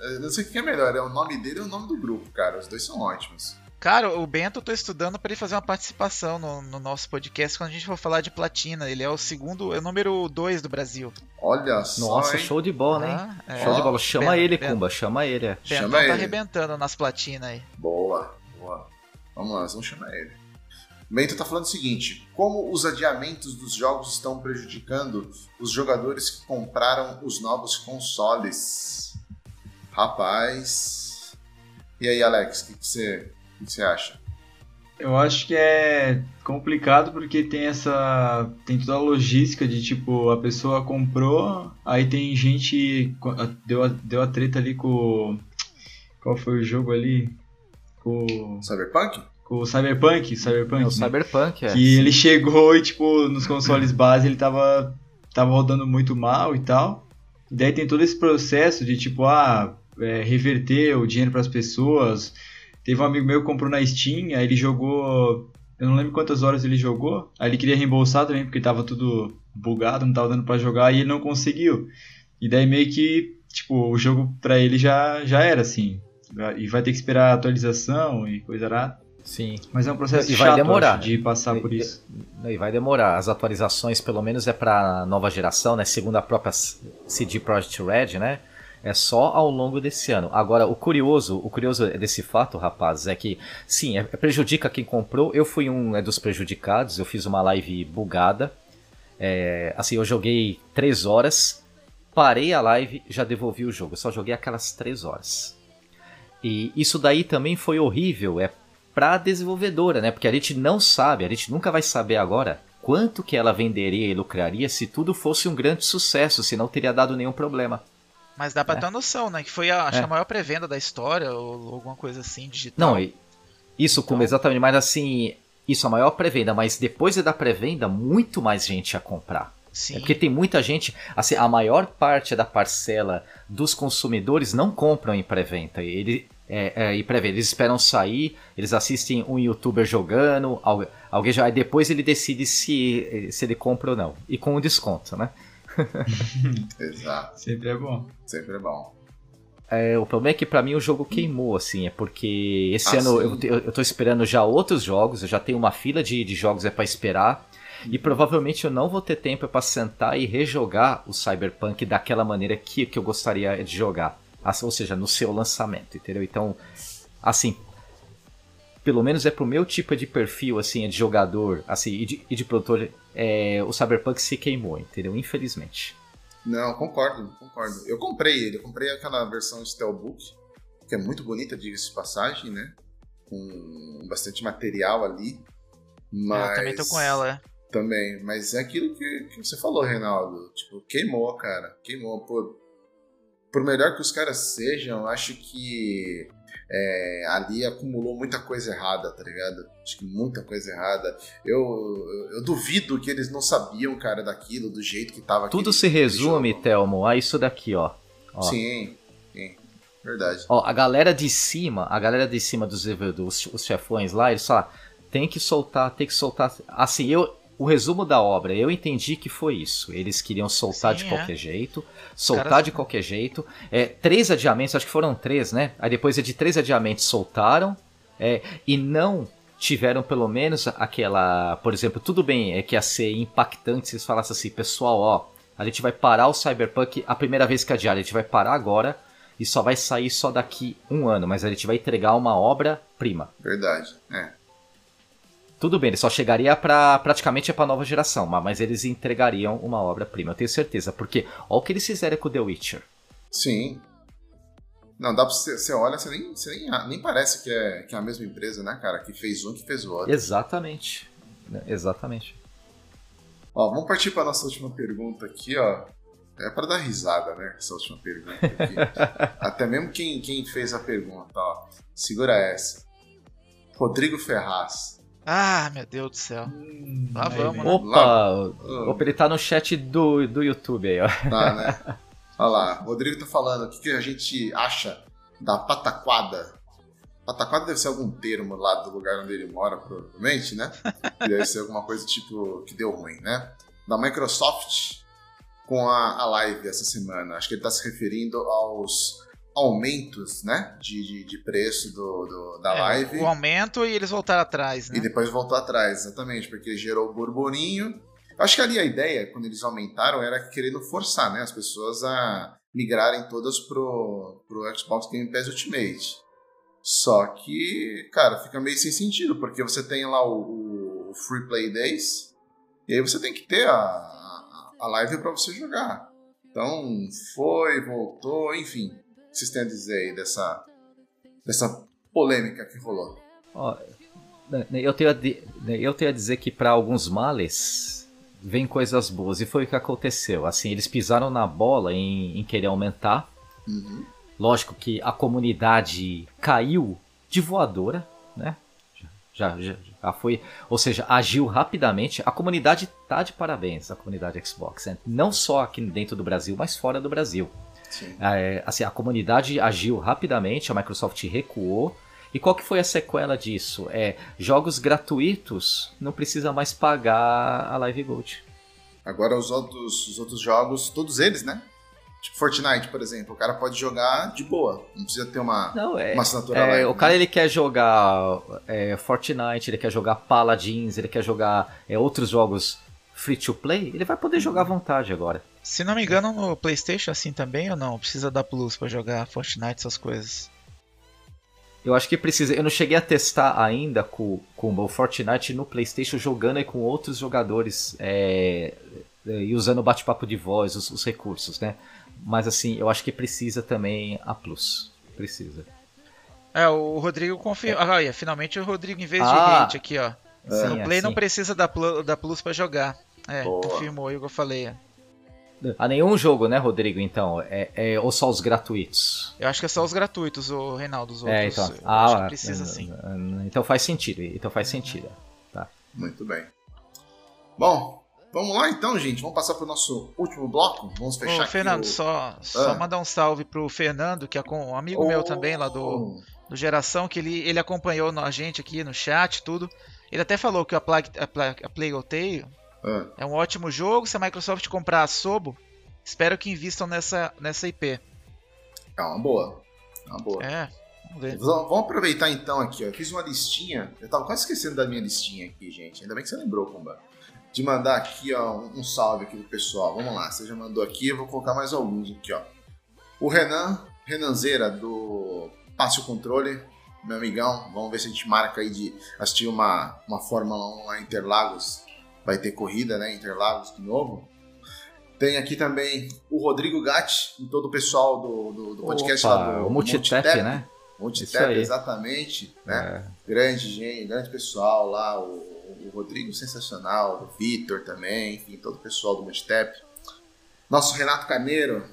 Eu não sei o que é melhor, é o nome dele ou o nome do grupo, cara. Os dois são ótimos. Cara, o Bento eu tô estudando para ele fazer uma participação no, no, nosso podcast quando a gente for falar de platina. Ele é o segundo, é o número 2 do Brasil. Olha só. Nossa, hein? show de bola, hein? Ah, é. Show de bola. Chama Bento, ele, Bento. Kumba, chama ele. É. Bento chama tá ele. arrebentando nas platinas aí. Boa, boa. Vamos lá, vamos chamar ele. Bento está falando o seguinte: como os adiamentos dos jogos estão prejudicando os jogadores que compraram os novos consoles? Rapaz. E aí, Alex, o que, que, você, que, que você acha? Eu acho que é complicado porque tem essa. tem toda a logística de tipo, a pessoa comprou, aí tem gente. Deu a, deu a treta ali com. Qual foi o jogo ali? Com. Cyberpunk? Com o Cyberpunk, Cyberpunk, é, o Cyberpunk, é. Que ele chegou e, tipo, nos consoles base ele tava, tava rodando muito mal e tal. E daí tem todo esse processo de, tipo, ah, é, reverter o dinheiro para as pessoas. Teve um amigo meu que comprou na Steam, aí ele jogou. Eu não lembro quantas horas ele jogou. Aí ele queria reembolsar também, porque tava tudo bugado, não tava dando para jogar, e ele não conseguiu. E daí meio que, tipo, o jogo pra ele já, já era assim. E vai ter que esperar a atualização e coisa lá. Sim. Mas é um processo e chato, vai demorar de passar por isso. E, e vai demorar. As atualizações, pelo menos, é para nova geração, né? Segundo a própria CD Projekt Red, né? É só ao longo desse ano. Agora, o curioso, o curioso desse fato, rapaz, é que sim, é, é, prejudica quem comprou. Eu fui um é, dos prejudicados. Eu fiz uma live bugada. É, assim, eu joguei 3 horas, parei a live, já devolvi o jogo. Eu só joguei aquelas 3 horas. E isso daí também foi horrível. É para a desenvolvedora, né? Porque a gente não sabe, a gente nunca vai saber agora quanto que ela venderia e lucraria se tudo fosse um grande sucesso, se não teria dado nenhum problema. Mas dá pra é. ter uma noção, né? Que foi a, é. a maior pré-venda da história, ou alguma coisa assim, digital. Não, isso então... como exatamente, mas assim, isso a maior pré-venda, mas depois da pré-venda, muito mais gente ia comprar. Sim. É porque tem muita gente, assim, a maior parte da parcela dos consumidores não compram em pré-venda. Ele, é, é, e pré Eles esperam sair, eles assistem um youtuber jogando, alguém já. Aí depois ele decide se, se ele compra ou não. E com um desconto, né? Exato. Sempre é bom. Sempre é bom. É, o problema é que para mim o jogo queimou, assim, é porque esse ah, ano eu, eu, eu tô esperando já outros jogos, eu já tenho uma fila de, de jogos é para esperar. E provavelmente eu não vou ter tempo para sentar e rejogar o Cyberpunk daquela maneira que, que eu gostaria de jogar ou seja, no seu lançamento, entendeu? Então, assim, pelo menos é pro meu tipo de perfil, assim, de jogador, assim, e de, e de produtor, é, o Cyberpunk se queimou, entendeu? Infelizmente. Não, concordo, concordo. Eu comprei ele, eu comprei aquela versão Steelbook, que é muito bonita, diga-se de passagem, né? Com bastante material ali. Mas... Eu também tô com ela, é. Também, mas é aquilo que, que você falou, Reinaldo. Tipo, queimou, cara. Queimou. Pô, por melhor que os caras sejam, acho que é, ali acumulou muita coisa errada, tá ligado? Acho que muita coisa errada. Eu, eu, eu duvido que eles não sabiam, cara, daquilo, do jeito que tava Tudo se resume, jogo. Telmo, a isso daqui, ó. ó. Sim, sim. Verdade. Ó, a galera de cima, a galera de cima dos, dos os chefões lá, eles falam, tem que soltar, tem que soltar. Assim, eu. O resumo da obra, eu entendi que foi isso. Eles queriam soltar Sim, de é. qualquer jeito, soltar caras- de qualquer jeito. É, três adiamentos, acho que foram três, né? Aí depois de três adiamentos soltaram é, e não tiveram pelo menos aquela. Por exemplo, tudo bem, é que ia ser impactante se eles falassem assim, pessoal, ó, a gente vai parar o Cyberpunk a primeira vez que adiar, a gente vai parar agora e só vai sair só daqui um ano, mas a gente vai entregar uma obra-prima. Verdade. É. Tudo bem, ele só chegaria para praticamente para nova geração, ma- mas eles entregariam uma obra-prima, eu tenho certeza, porque olha o que eles fizeram com The Witcher. Sim. Não, dá pra você. Você olha, você nem, você nem, nem parece que é, que é a mesma empresa, né, cara? Que fez um que fez o outro. Exatamente. Exatamente. Ó, vamos partir para nossa última pergunta aqui, ó. É para dar risada, né? Essa última pergunta aqui. Até mesmo quem, quem fez a pergunta, ó. Segura essa. Rodrigo Ferraz. Ah, meu Deus do céu. Lá aí vamos, né? Opa, opa, ele tá no chat do, do YouTube aí, ó. Tá, né? Olha lá, o Rodrigo tá falando o que, que a gente acha da pataquada. Pataquada deve ser algum termo lá do lugar onde ele mora, provavelmente, né? Deve ser alguma coisa tipo que deu ruim, né? Da Microsoft com a, a live essa semana. Acho que ele tá se referindo aos aumentos, né? De, de, de preço do, do- da É, live. O aumento e eles voltaram atrás, né? E depois voltou atrás, exatamente, porque gerou burburinho. Eu Acho que ali a ideia, quando eles aumentaram, era querendo forçar né, as pessoas a migrarem todas pro, pro Xbox Game Pass Ultimate. Só que, cara, fica meio sem sentido, porque você tem lá o, o Free Play Days, e aí você tem que ter a, a, a live para você jogar. Então, foi, voltou, enfim. Vocês têm a dizer aí dessa, dessa polêmica que rolou? Ó, né, eu, tenho a né, eu tenho a dizer que para alguns males vem coisas boas, e foi o que aconteceu. Assim, eles pisaram na bola em, em querer aumentar. Uhum. Lógico que a comunidade caiu de voadora, né? Já, já, já foi, ou seja, agiu rapidamente. A comunidade tá de parabéns, a comunidade Xbox, né? não só aqui dentro do Brasil, mas fora do Brasil. Sim. É, assim, a comunidade agiu rapidamente, a Microsoft recuou. E qual que foi a sequela disso? É jogos gratuitos, não precisa mais pagar a Live Gold. Agora os outros, os outros jogos, todos eles, né? Tipo Fortnite, por exemplo, o cara pode jogar de boa, não precisa ter uma, Não, é, uma assinatura É, live, o né? cara ele quer jogar é, Fortnite, ele quer jogar Paladins, ele quer jogar é, outros jogos free to play, ele vai poder jogar à vontade agora. Se não me engano, no PlayStation é assim também ou não? Precisa dar Plus pra jogar Fortnite, essas coisas. Eu acho que precisa. Eu não cheguei a testar ainda com, com o Fortnite no PlayStation jogando aí com outros jogadores é, é, e usando o bate-papo de voz, os, os recursos, né? Mas assim, eu acho que precisa também a Plus. Precisa. É, o Rodrigo confirma. Ah, olha, finalmente o Rodrigo, em vez de Ah. hate aqui, ó. Sim, no Play não assim. precisa da, da Plus pra jogar. É, Boa. confirmou aí o que eu falei. é. A nenhum jogo, né, Rodrigo? Então, é, é- ou só os gratuitos? Eu acho que é só os gratuitos, o Reinaldo. Os outros. É, então. Ah, acho que precisa é, sim. é, Então faz sentido. Então faz sentido. Muito bem. Bom, vamos lá então, gente. Vamos passar pro nosso último bloco. Vamos fechar Ô, aqui Fernando, o... só, só Ah. mandar um salve pro Fernando, que é com- um amigo meu também lá do, do Geração, que ele, ele acompanhou a gente aqui no chat, tudo. Ele até falou que a, Plag, a, Plag, a Plague Ah, é um ótimo jogo. Se a Microsoft comprar a Sobo, espero que invistam nessa, nessa IP. é uma boa. É uma boa. É, vamos ver. Vamos aproveitar então aqui, ó. Eu fiz uma listinha. Eu tava quase esquecendo da minha listinha aqui, gente. Ainda bem que você lembrou, Kumba. De mandar aqui, ó, um um salve aqui pro pessoal. Vamos lá, você já mandou aqui, eu vou colocar mais alguns aqui, ó. O Renan, Renanzeira, do Passe o Controle, meu amigão. Vamos ver se a gente marca aí de assistir uma, uma Fórmula 1 lá em Interlagos. Vai ter corrida, né? Interlagos de novo. Tem aqui também o Rodrigo Gatti e todo o pessoal do, do, do podcast Opa, lá do o Multitap, Multitap, né? Monte Isso Tep, aí. exatamente, né? É. Grande gente, grande pessoal lá, o, o Rodrigo sensacional, do Vitor também, enfim, todo o pessoal do Multitap. Nosso Renato Carneiro,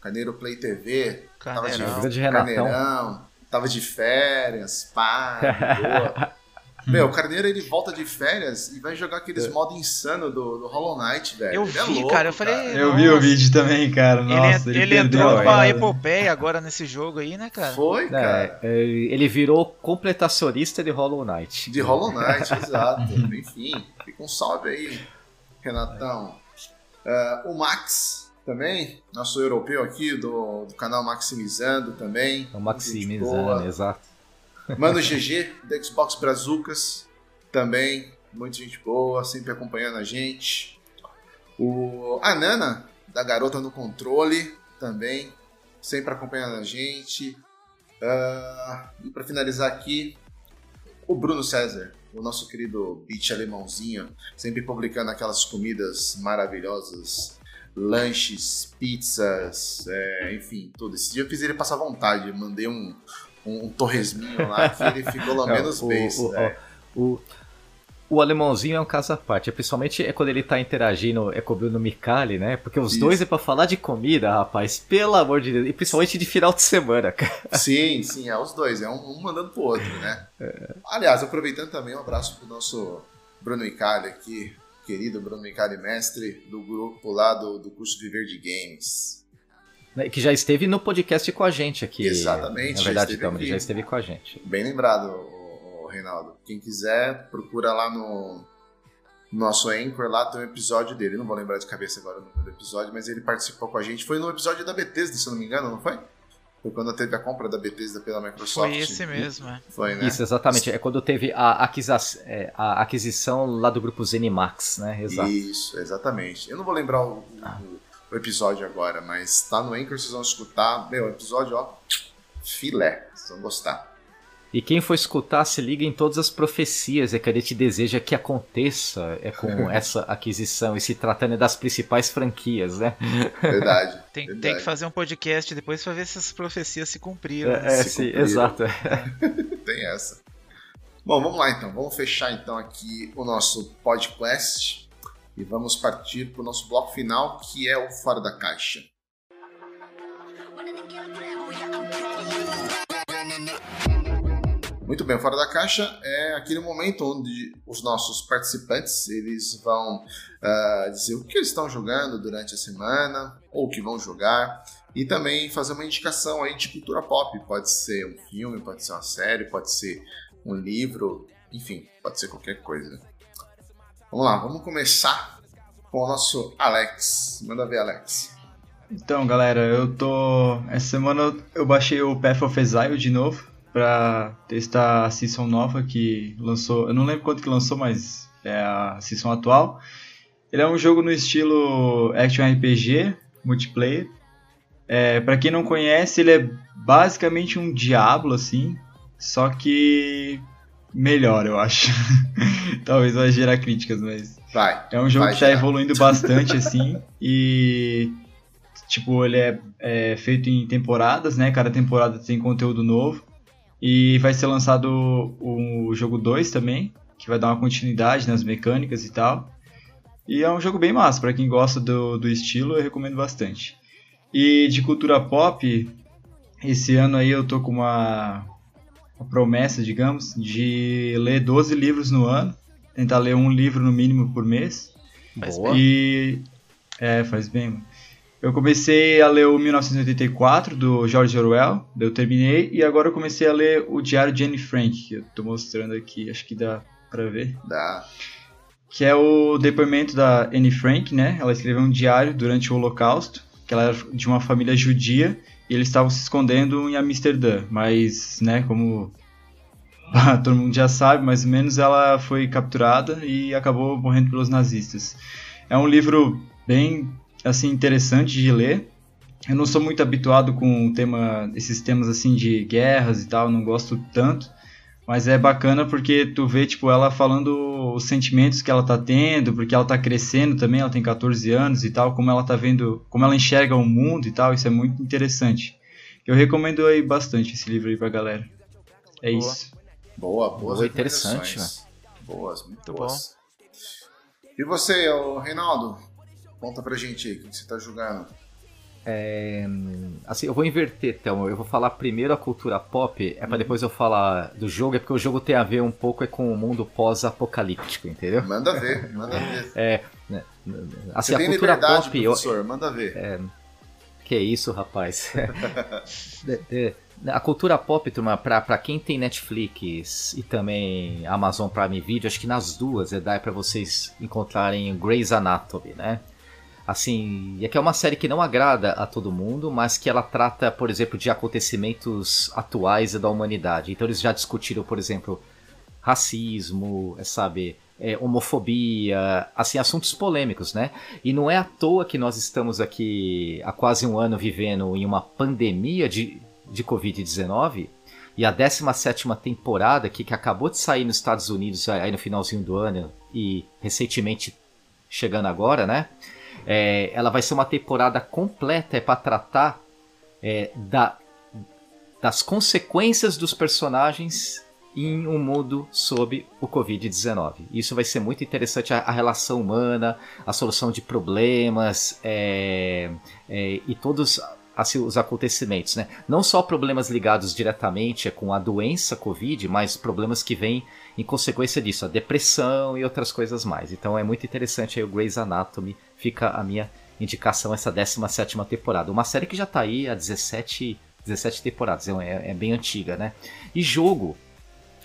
Carneiro Play TV, tava de, Carneirão. Carneirão, tava de férias, pá, boa. Meu, o Carneiro ele volta de férias e vai jogar aqueles modo insano do, do Hollow Knight, velho. Eu Ele é vi, louco, cara, eu falei, Eu vi o vídeo também, cara. Ele, Nossa, ele, ele, perdeu entrou a pra parada. epopeia agora nesse jogo aí, né, cara? Foi, cara. É, é, ele virou completacionista de Hollow Knight. De Hollow Knight, exato. Enfim, fica um salve aí, Renatão. Ah, o Max também, nosso europeu aqui do, do canal Maximizando também. O Maximizando, exato. Mano GG, do Xbox Brazucas, também, muita gente boa, sempre acompanhando a gente. O, a Nana, da Garota no Controle, também, sempre acompanhando a gente. Ah, e para finalizar aqui, o Bruno César, o nosso querido beat alemãozinho, sempre publicando aquelas comidas maravilhosas, lanches, pizzas, é, enfim, tudo. Esse dia eu fiz ele passar vontade, mandei um, um, um torresminho lá que ele ficou lambendo os o, beijos. o, né? o, o alemãozinho é um caso à parte, principalmente é quando ele tá interagindo é com o Bruno Micali, né? Porque os Isso. dois é pra falar de comida, rapaz, pelo amor de Deus, e principalmente de final de semana, cara. Sim, sim, é os dois, é um, um mandando pro outro, né? Aliás, aproveitando também, um abraço pro nosso Bruno Icali aqui, querido Bruno Icali, mestre do grupo lá do, do curso Viver de Games. Né, Que já esteve no podcast com a gente aqui. Exatamente, Na já verdade, esteve então, ele já esteve com a gente. Bem lembrado, Reinaldo. Quem quiser, procura lá no nosso Anchor, lá tem um episódio dele. Não vou lembrar de cabeça agora o número do episódio, mas ele participou com a gente. Foi no episódio da Bethesda, se eu não me engano, não foi? Foi quando teve a compra da Bethesda pela Microsoft. Foi esse mesmo, é. Foi, né? Isso, exatamente. É quando teve a, aquisa- é, a aquisição lá do grupo Zenimax, né? Exato. Isso, exatamente. Eu não vou lembrar o, o- o episódio agora, mas tá no Anchor, vocês vão escutar. Meu, episódio, ó, filé. Vocês vão gostar. E quem for escutar, se liga em todas as profecias é que a gente deseja que aconteça é com essa aquisição e se tratando das principais franquias, né? Verdade. Tem, verdade. tem que fazer um podcast depois pra ver se essas profecias se cumpriram. né? É, é, se sim, cumpriram. exato. Tem essa. Bom, vamos lá então. Vamos fechar então aqui o nosso podcast e vamos partir para o nosso bloco final, que é o Fora da Caixa. Muito bem, Fora da Caixa é aquele momento onde os nossos participantes eles vão ah, dizer o que eles estão jogando durante a semana ou que vão jogar e também fazer uma indicação aí de cultura pop. Pode ser um filme, pode ser uma série, pode ser um livro, enfim, pode ser qualquer coisa. Vamos lá, vamos começar com o nosso Alex. Manda ver, Alex. Então, galera, eu tô. Essa semana eu- baixei o Path of Exile de novo pra testar a season nova que lançou. Eu não lembro quanto que lançou, mas é a season atual. Ele é um jogo no estilo Action RPG, multiplayer. É, para quem não conhece, ele é basicamente um Diablo, assim, só que melhor, eu acho. Talvez vai gerar críticas, mas Vai. é um jogo que tá gerar. evoluindo bastante, assim, e tipo, ele é, é feito em temporadas, né? Cada temporada tem conteúdo novo. E vai ser lançado o, o jogo 2 também, que vai dar uma continuidade nas mecânicas e tal. E é um jogo bem massa, pra quem gosta do, do estilo, eu recomendo bastante. E de cultura pop, esse ano aí eu tô com uma, uma promessa, digamos, de ler 12 livros no ano. Tentar ler um livro no mínimo por mês. Faz Boa. E. É, faz bem, mano. Eu comecei a ler o 1984 do George Orwell, daí eu terminei, e agora eu comecei a ler o Diário de Anne Frank, que eu tô mostrando aqui, acho que dá pra ver. Dá. Que é o depoimento da Anne Frank, né? Ela escreveu um diário durante o Holocausto, que ela era de uma família judia, e eles estavam se escondendo em Amsterdã, mas, né, como todo mundo já sabe, mais ou menos, ela foi capturada e acabou morrendo pelos nazistas. É um livro bem, assim, interessante de ler. Eu não sou muito habituado com tema, esses temas, assim, de guerras e tal, não gosto tanto. Mas é bacana porque tu vê, tipo, ela falando os sentimentos que ela tá tendo, porque ela tá crescendo também, ela tem 14 anos e tal, como ela tá vendo, como ela enxerga o mundo e tal, isso é muito interessante. Eu recomendo aí bastante esse livro aí pra galera. É Boa. isso. Boa, boas Boa, interessante, recomendações. Boas, muito, boas. E você, Reinaldo? Conta pra gente aí, o que você tá jogando? É, assim, eu vou inverter, então. Eu vou falar primeiro a cultura pop, é pra depois eu falar do jogo, é porque o jogo tem a ver um pouco é com o mundo pós-apocalíptico, entendeu? Manda ver, manda ver. É, né, assim, você a cultura pop. eu- professor, manda ver. Que isso, rapaz. De- de- a cultura pop, turma, pra, pra quem tem Netflix e também Amazon Prime Video, acho que nas duas é dá pra vocês encontrarem Grey's Anatomy, né? Assim, é que é uma série que não agrada a todo mundo, mas que ela trata, por exemplo, de acontecimentos atuais da humanidade. Então eles já discutiram, por exemplo, racismo, é, sabe, é, homofobia, assim, assuntos polêmicos, né? E não é à toa que nós estamos aqui há quase um ano vivendo em uma pandemia de, de Covid-19 e a 17ª temporada que acabou de sair nos Estados Unidos aí no finalzinho do ano e recentemente chegando agora, né? É, ela vai ser uma temporada completa é para tratar é, da, das consequências dos personagens em um mundo sob o Covid-19. Isso vai ser muito interessante, a, a relação humana, a solução de problemas é, é, e todos assim, os acontecimentos. Né? Não só problemas ligados diretamente com a doença Covid, mas problemas que vêm em consequência disso, a depressão e outras coisas mais. Então é muito interessante aí o Grey's Anatomy, fica a minha indicação essa 17ª temporada. Uma série que já está aí há 17, 17 temporadas, é, é bem antiga, né? E jogo,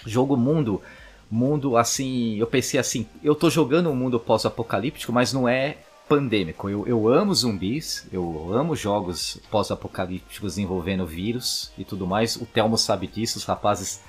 jogo mundo, mundo assim, eu pensei assim, eu tô jogando um mundo pós-apocalíptico, mas não é pandêmico. Eu, eu amo zumbis, eu amo jogos pós-apocalípticos envolvendo vírus e tudo mais. O Telmo sabe disso, os rapazes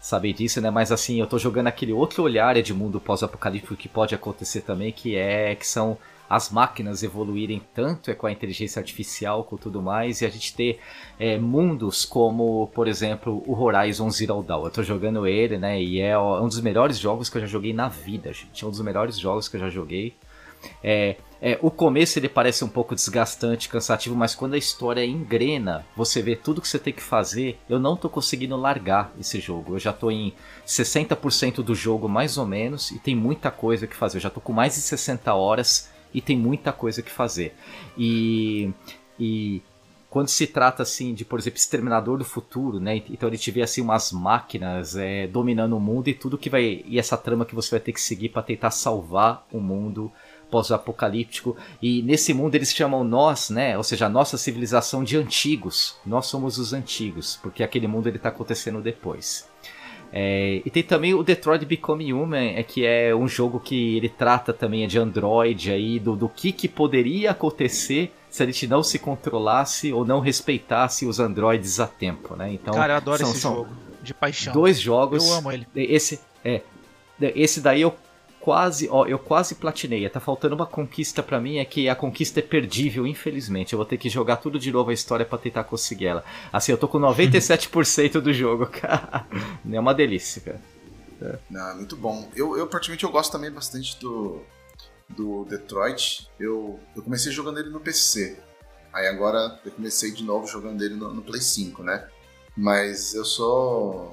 sabem disso, né? Mas assim, eu tô jogando aquele outro olhar de mundo pós-apocalíptico que pode acontecer também, que é que são as máquinas evoluírem tanto é com a inteligência artificial, com tudo mais, e a gente ter é, mundos como, por exemplo, o Horizon Zero Dawn. Eu tô jogando ele, né? E é um dos melhores jogos que eu já joguei na vida, gente. É um dos melhores jogos que eu já joguei. É, é, o começo ele parece um pouco desgastante, cansativo, mas quando a história engrena, você vê tudo que você tem que fazer. Eu não tô conseguindo largar esse jogo. Eu já tô em 60% do jogo, mais ou menos, e tem muita coisa que fazer. Eu já tô com mais de 60 horas e tem muita coisa que fazer. E, e quando se trata assim de, por exemplo, Exterminador do Futuro, né? Então ele vê assim umas máquinas é, dominando o mundo e tudo que vai e essa trama que você vai ter que seguir para tentar salvar o mundo pós-apocalíptico. E nesse mundo eles chamam nós, né? Ou seja, a nossa civilização de antigos. Nós somos os antigos, porque aquele mundo ele está acontecendo depois. É, e tem também o Detroit Become Human, é, que é um jogo que ele trata também de Android aí, do, do que, que poderia acontecer se a gente não se controlasse ou não respeitasse os androides a tempo, né? Então, Cara, eu adoro são, esse são jogo. De paixão. dois jogos. Eu amo ele. Esse é, esse daí eu quase, ó, eu quase platinei. Tá faltando uma conquista para mim, é que a conquista é perdível, infelizmente. Eu vou ter que jogar tudo de novo a história para tentar conseguir ela. Assim, eu tô com 97% do jogo, cara. É uma delícia, cara. Não, é muito bom. Eu, eu particularmente, eu gosto também bastante do, do Detroit. Eu, eu comecei jogando ele no PC. Aí agora eu comecei de novo jogando ele no, no Play 5, né? Mas eu sou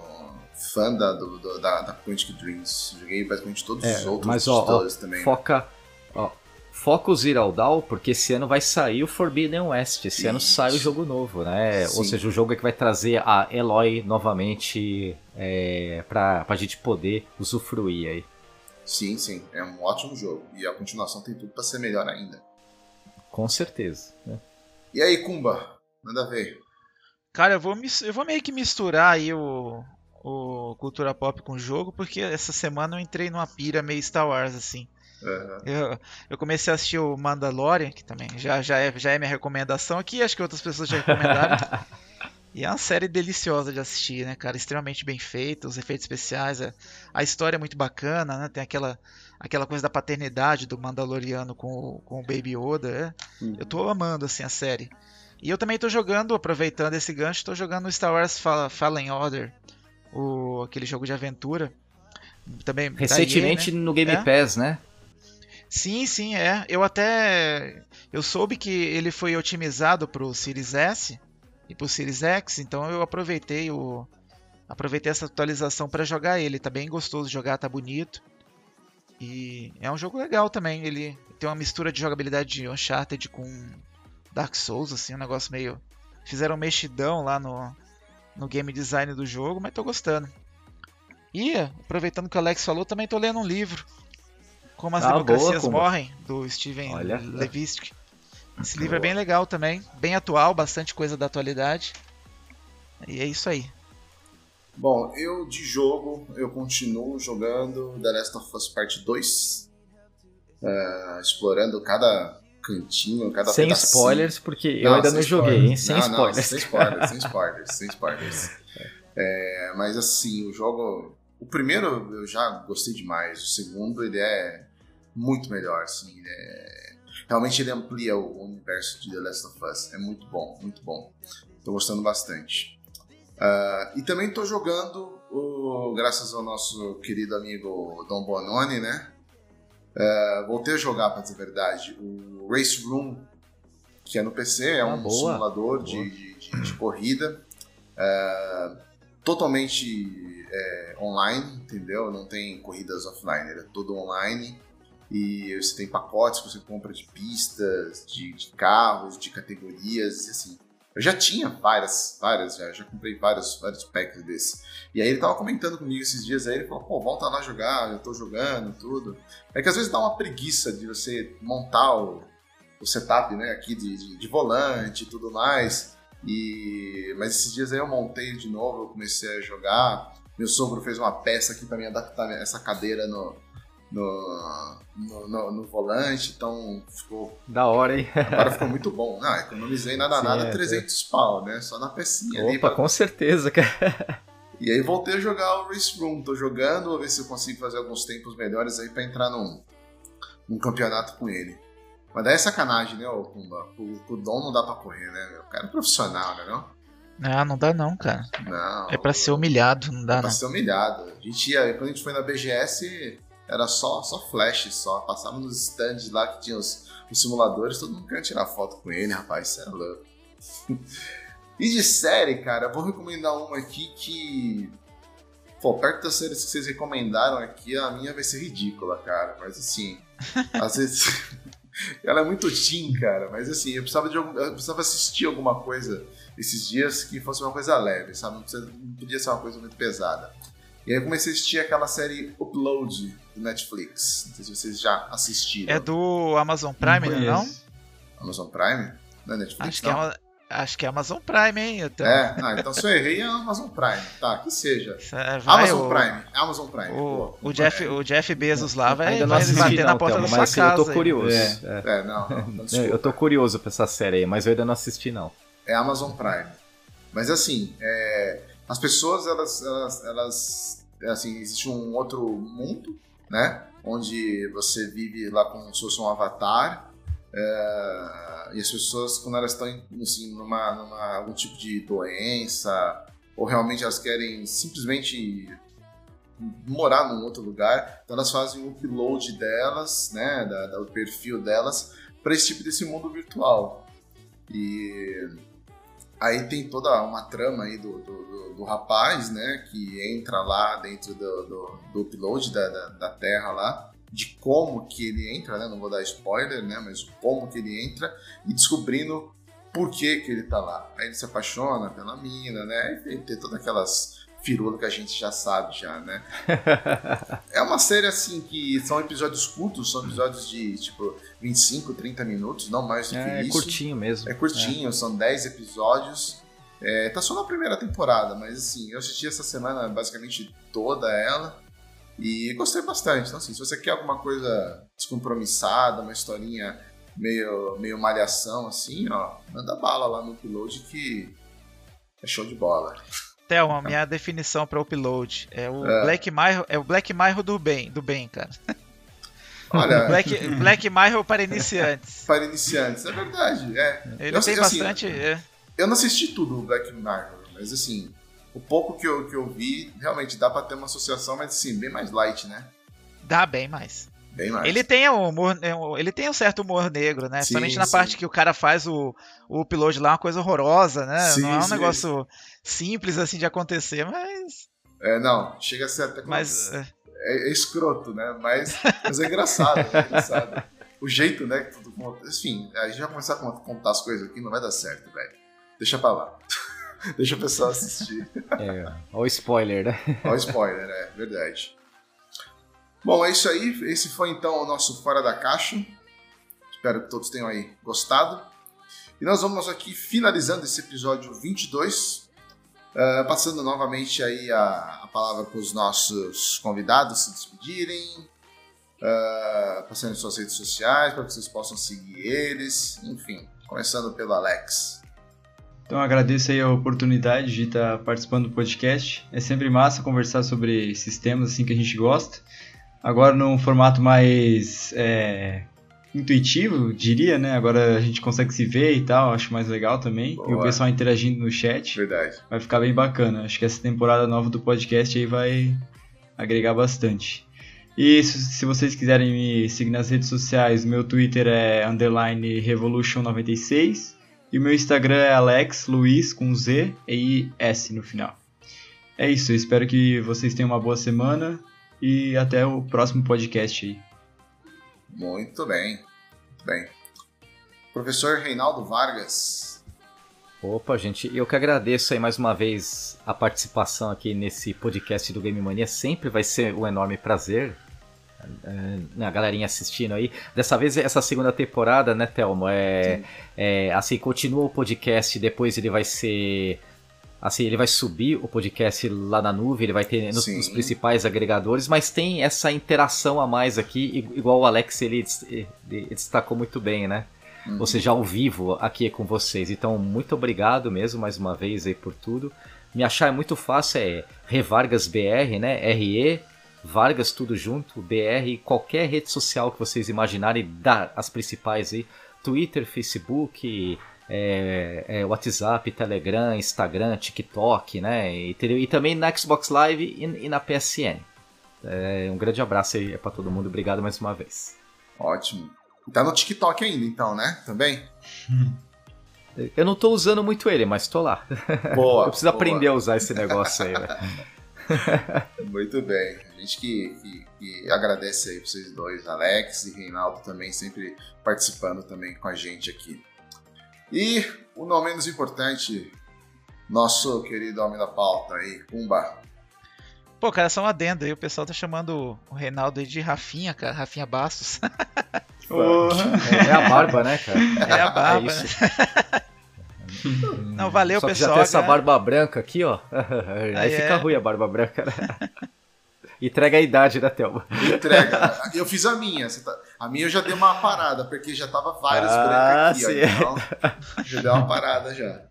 fã da, do, do, da, da Quantic Dreams. Joguei basicamente todos os outros É, mas ó, ó também. foca, ó, foca o Zero Dawn, porque esse ano vai sair o Forbidden West. Esse ano sai o jogo novo, né? Ou Sim. seja, o jogo é que vai trazer a Eloy novamente é, pra, pra gente poder usufruir aí. Sim, sim. É um ótimo jogo. E a continuação tem tudo pra ser melhor ainda. Com certeza. né? E aí, Kumba? Manda ver. Cara, eu vou, eu vou meio que misturar aí o, o cultura pop com o jogo, porque essa semana eu entrei numa pira meio Star Wars, assim. Aham. Eu, eu comecei a assistir o Mandalorian, que também já, já, é, já é minha recomendação aqui, acho que outras pessoas já recomendaram. e é uma série deliciosa de assistir, né, cara? Extremamente bem feita, os efeitos especiais, a, a história é muito bacana, né? Tem aquela, aquela coisa da paternidade do Mandaloriano com, o- com o Baby Yoda. é. Eu tô amando, assim, a série. E eu também tô jogando, aproveitando esse gancho, tô jogando o Star Wars Fa- Fallen Order, o, aquele jogo de aventura. Também EA, Recentemente né? no Game É? Pass, né? Sim, sim, é. Eu até. Eu soube que ele foi otimizado pro Series S e pro Series X, então eu aproveitei o. Aproveitei essa atualização para jogar ele. Tá bem gostoso de jogar, tá bonito. E é um jogo legal também. Ele tem uma mistura de jogabilidade de Uncharted com Dark Souls, assim, um negócio meio. Fizeram um mexidão lá no, no game design do jogo, mas tô gostando. E, aproveitando que o Alex falou, também tô lendo um livro. Como as Ah, Democracias boa, Kumba. Morrem, do Steven Olha. Levitsky. Esse livro é bem legal também, bem atual, bastante coisa da atualidade. E é isso aí. Bom, eu de jogo, eu continuo jogando The Last of Us Part 2. eh, explorando cada cantinho, cada Sem pedacinho. spoilers, porque eu ainda não joguei, hein? Sem Não, não, spoilers. sem spoilers, sem spoilers, sem spoilers. É, mas assim, o jogo. O primeiro eu já gostei demais. O segundo ele é muito melhor, assim. é- Realmente ele amplia o universo de The Last of Us. É muito bom, muito bom. Tô gostando bastante. Ah, e também tô jogando, o- graças ao nosso querido amigo Dom Bononi, né? Ah, voltei a jogar, pra dizer a verdade, o Race Room, que é no PC, é Ah, um boa. simulador de, de- de- corrida. Ah, totalmente é, online, entendeu? Não tem corridas offline, ele é todo online. E você tem pacotes que você compra de pistas, de, de carros, de categorias, e assim. Eu já tinha várias, várias, já, já comprei vários, vários packs desse. E aí ele tava comentando comigo esses dias aí, ele falou, pô, volta lá jogar, eu tô jogando, tudo. É que às vezes dá uma preguiça de você montar o, o setup, né, aqui de, de, de volante e tudo mais. E... Mas esses dias aí eu montei de novo, eu comecei a jogar. Meu sogro fez uma peça aqui pra me adaptar essa cadeira no, no, no, no- no volante, então ficou Da hora, hein? Agora ficou muito bom. Não, economizei nada Sim, nada é, 300 pau, né? Só na pecinha ali. Opa, pra- com certeza, cara. E aí voltei a jogar o Race Room. Tô jogando, vou ver se eu consigo fazer alguns tempos melhores aí pra entrar num, num campeonato com ele. Mas daí é sacanagem, né, ô Pumba? O, o Dom não dá pra correr, né? O cara é profissional, né, não? Ah, não dá não, cara. Não. É pra ser humilhado, não dá É pra não. ser humilhado. A gente ia, quando a gente foi na BGS, era só, só flash, só. Passava nos stands lá que tinha os, os simuladores, todo mundo queria tirar foto com ele, rapaz, isso é louco. e de série, cara, eu vou recomendar uma aqui que. Pô, perto das séries que vocês recomendaram aqui, a minha vai ser ridícula, cara. Mas assim, às vezes. Ela é muito teen, cara, mas assim, eu precisava, de algum, eu precisava assistir alguma coisa esses dias que fosse uma coisa leve, sabe? Não, precisa- não podia ser uma coisa muito pesada. E aí eu comecei a assistir aquela série Upload do Netflix. Não sei se vocês já assistiram. É do Amazon Prime, não, é não? Amazon Prime? Não é Netflix, Acho que, é não? uma- acho que é Amazon Prime, hein? Então, É, ah, então se eu errei é Amazon Prime. Tá, que seja. É, vai, Amazon o, Prime, Amazon Prime. O, Pô, o, Jeff, é. o Jeff Bezos lá vai, Ainda não vai assisti, bater na não, porta Thelma, da sua mas casa. eu tô curioso. É. É. É, não, não, não Não. Eu tô curioso pra essa série aí, mas eu ainda não assisti, não. é Amazon Prime. Mas assim, é, as pessoas, elas, elas, elas, assim, existe um outro mundo, né? Onde você vive lá como se fosse um avatar. é, e as pessoas, quando elas estão assim, numa, numa algum tipo de doença, ou realmente elas querem simplesmente morar num outro lugar, então elas fazem o upload delas, né, da- do perfil delas, para esse tipo desse mundo virtual. E aí tem toda uma trama aí do, do, do- do rapaz, né, que entra lá dentro do, do, do upload da, da, da Terra lá, de como que ele entra, né, não vou dar spoiler, né, mas como que ele entra e descobrindo por que que ele tá lá. Aí ele se apaixona pela mina, né, e tem todas aquelas firulas que a gente já sabe já, né. É uma série assim que são episódios curtos, são episódios de tipo 25, 30 minutos, não mais do que É, isso. curtinho mesmo. É curtinho, são 10 episódios. É, tá só na primeira temporada, mas assim, eu assisti essa semana basicamente toda ela e gostei bastante. Então, assim, se você quer alguma coisa descompromissada, uma historinha meio, meio malhação, assim, ó, manda bala lá no upload que é show de bola. Thelma, minha definição para upload é o É. Black Mirror, é o Black Mirror do bem, do bem, cara. Olha, Black, Black Mirror para iniciantes. para iniciantes, é verdade. É. Ele Eu tem assim, bastante. é. Eu não assisti tudo o Black Mirror, mas assim, o pouco que eu, que eu vi, realmente dá pra ter uma associação, mas assim, bem mais light, né? Dá bem mais. Bem mais. Ele tem o humor, é, ele tem um certo humor negro, né? Sim, Principalmente na sim. parte que o cara faz o, o upload lá, uma coisa horrorosa, né? Sim, não é um sim. negócio simples assim de acontecer, mas. É, não, chega a ser até mas é, é, é escroto, né? Mas, mas é engraçado, é engraçado. O jeito, né, que tudo conta. Enfim, a gente vai começar a contar as coisas aqui, não vai dar certo, velho. Deixa pra lá. Deixa o pessoal assistir. É, olha o spoiler, né? Olha o spoiler, é verdade. Bom, é isso aí. Esse foi então o nosso Fora da Caixa. Espero que todos tenham aí gostado. E nós vamos aqui finalizando esse episódio 22, uh, passando novamente aí a, a palavra para os nossos convidados se despedirem, uh, passando em suas redes sociais para que vocês possam seguir eles, enfim, começando pelo Alex. Então agradeço aí a oportunidade de estar participando do podcast. É sempre massa conversar sobre esses temas assim que a gente gosta. Agora num formato mais é, intuitivo, diria, né? Agora a gente consegue se ver e tal, acho mais legal também. Boa. E o pessoal interagindo no chat. Verdade. Vai ficar bem bacana. Acho que essa temporada nova do podcast aí vai agregar bastante. E se, vocês quiserem me seguir nas redes sociais, meu Twitter é underline revolution96 e o meu Instagram é Alex Luiz com Z e S no final. É isso, espero que vocês tenham uma boa semana e até o próximo podcast aí. Muito bem, muito bem. Professor Reinaldo Vargas. Opa, gente, eu que agradeço aí mais uma vez a participação aqui nesse podcast do Game Mania. Sempre vai ser um enorme prazer é, a galerinha assistindo aí. Dessa vez, essa segunda temporada, né, Thelmo? É, é, assim, continua o podcast, depois ele vai ser. Assim, ele vai subir o podcast lá na nuvem, ele vai ter nos, nos, principais agregadores, mas tem essa interação a mais aqui, igual o Alex ele, ele destacou muito bem, né? Uhum. Ou seja, ao vivo aqui com vocês. Então, muito obrigado mesmo mais uma vez aí por tudo. Me achar é muito fácil, é RevargasBR, né? R-E Vargas tudo junto, BR, qualquer rede social que vocês imaginarem, dá as principais aí, Twitter, Facebook, é, é, WhatsApp, Telegram, Instagram, TikTok, né? E, e também na Xbox Live e, e na PSN. É, um grande abraço aí para todo mundo, obrigado mais uma vez. Ótimo. Tá no TikTok ainda, então, né? Também? Eu não tô usando muito ele, mas tô lá. Boa. Eu preciso boa. aprender a usar esse negócio aí, Muito bem. A gente que, que, que, agradece aí vocês dois, Alex e Reinaldo também, sempre participando também com a gente aqui. E o não menos importante, nosso querido homem da pauta aí, Pumba. Pô, cara, só uma adenda aí, o pessoal tá chamando o Reinaldo aí de Rafinha, cara, Rafinha Bastos. é a barba, né, cara? É a barba. É Não, valeu, Só que pessoal. já tem essa barba branca aqui, ó. Aí, Aí fica é. ruim a barba branca, né? Entrega a idade da Thelma. Entrega. Eu fiz a minha. Tá... A minha eu já dei uma parada, porque já tava várias ah, brancas aqui, ó, então já deu uma parada já.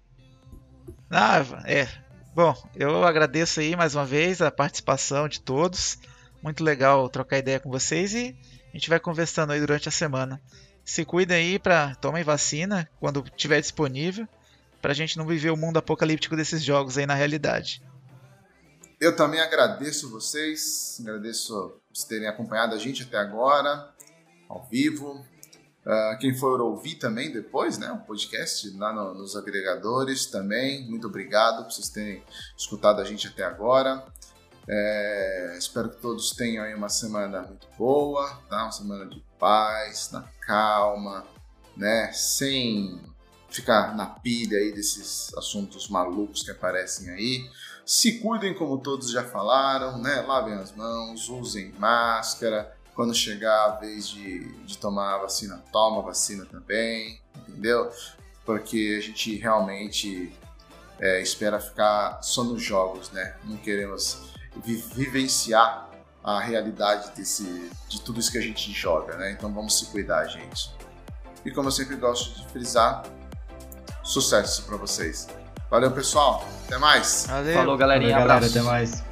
Ah, é. Bom, eu agradeço aí mais uma vez a participação de todos. Muito legal trocar ideia com vocês e a gente vai conversando aí durante a semana. Se cuidem aí para tomem vacina quando estiver disponível pra gente não viver o mundo apocalíptico desses jogos aí na realidade. Eu também agradeço vocês, agradeço por terem acompanhado a gente até agora, ao vivo. Uh, quem for ouvir também depois, né, o podcast lá no, nos agregadores também, muito obrigado por vocês terem escutado a gente até agora. É, espero que todos tenham aí uma semana muito boa, tá? Uma semana de paz, na calma, né? Sem ficar na pilha aí desses assuntos malucos que aparecem aí. Se cuidem, como todos já falaram, né? Lavem as mãos, usem máscara. Quando chegar a vez de, de tomar a vacina, toma a vacina também, entendeu? Porque a gente realmente é, espera ficar só nos jogos, né? Não queremos vi vivenciar a realidade desse, de tudo isso que a gente joga, né? Então vamos se cuidar, gente. E como eu sempre gosto de frisar, Sucesso para vocês. Valeu, pessoal. Até mais. Valeu. Falou, galerinha. Valeu, galera. Até mais.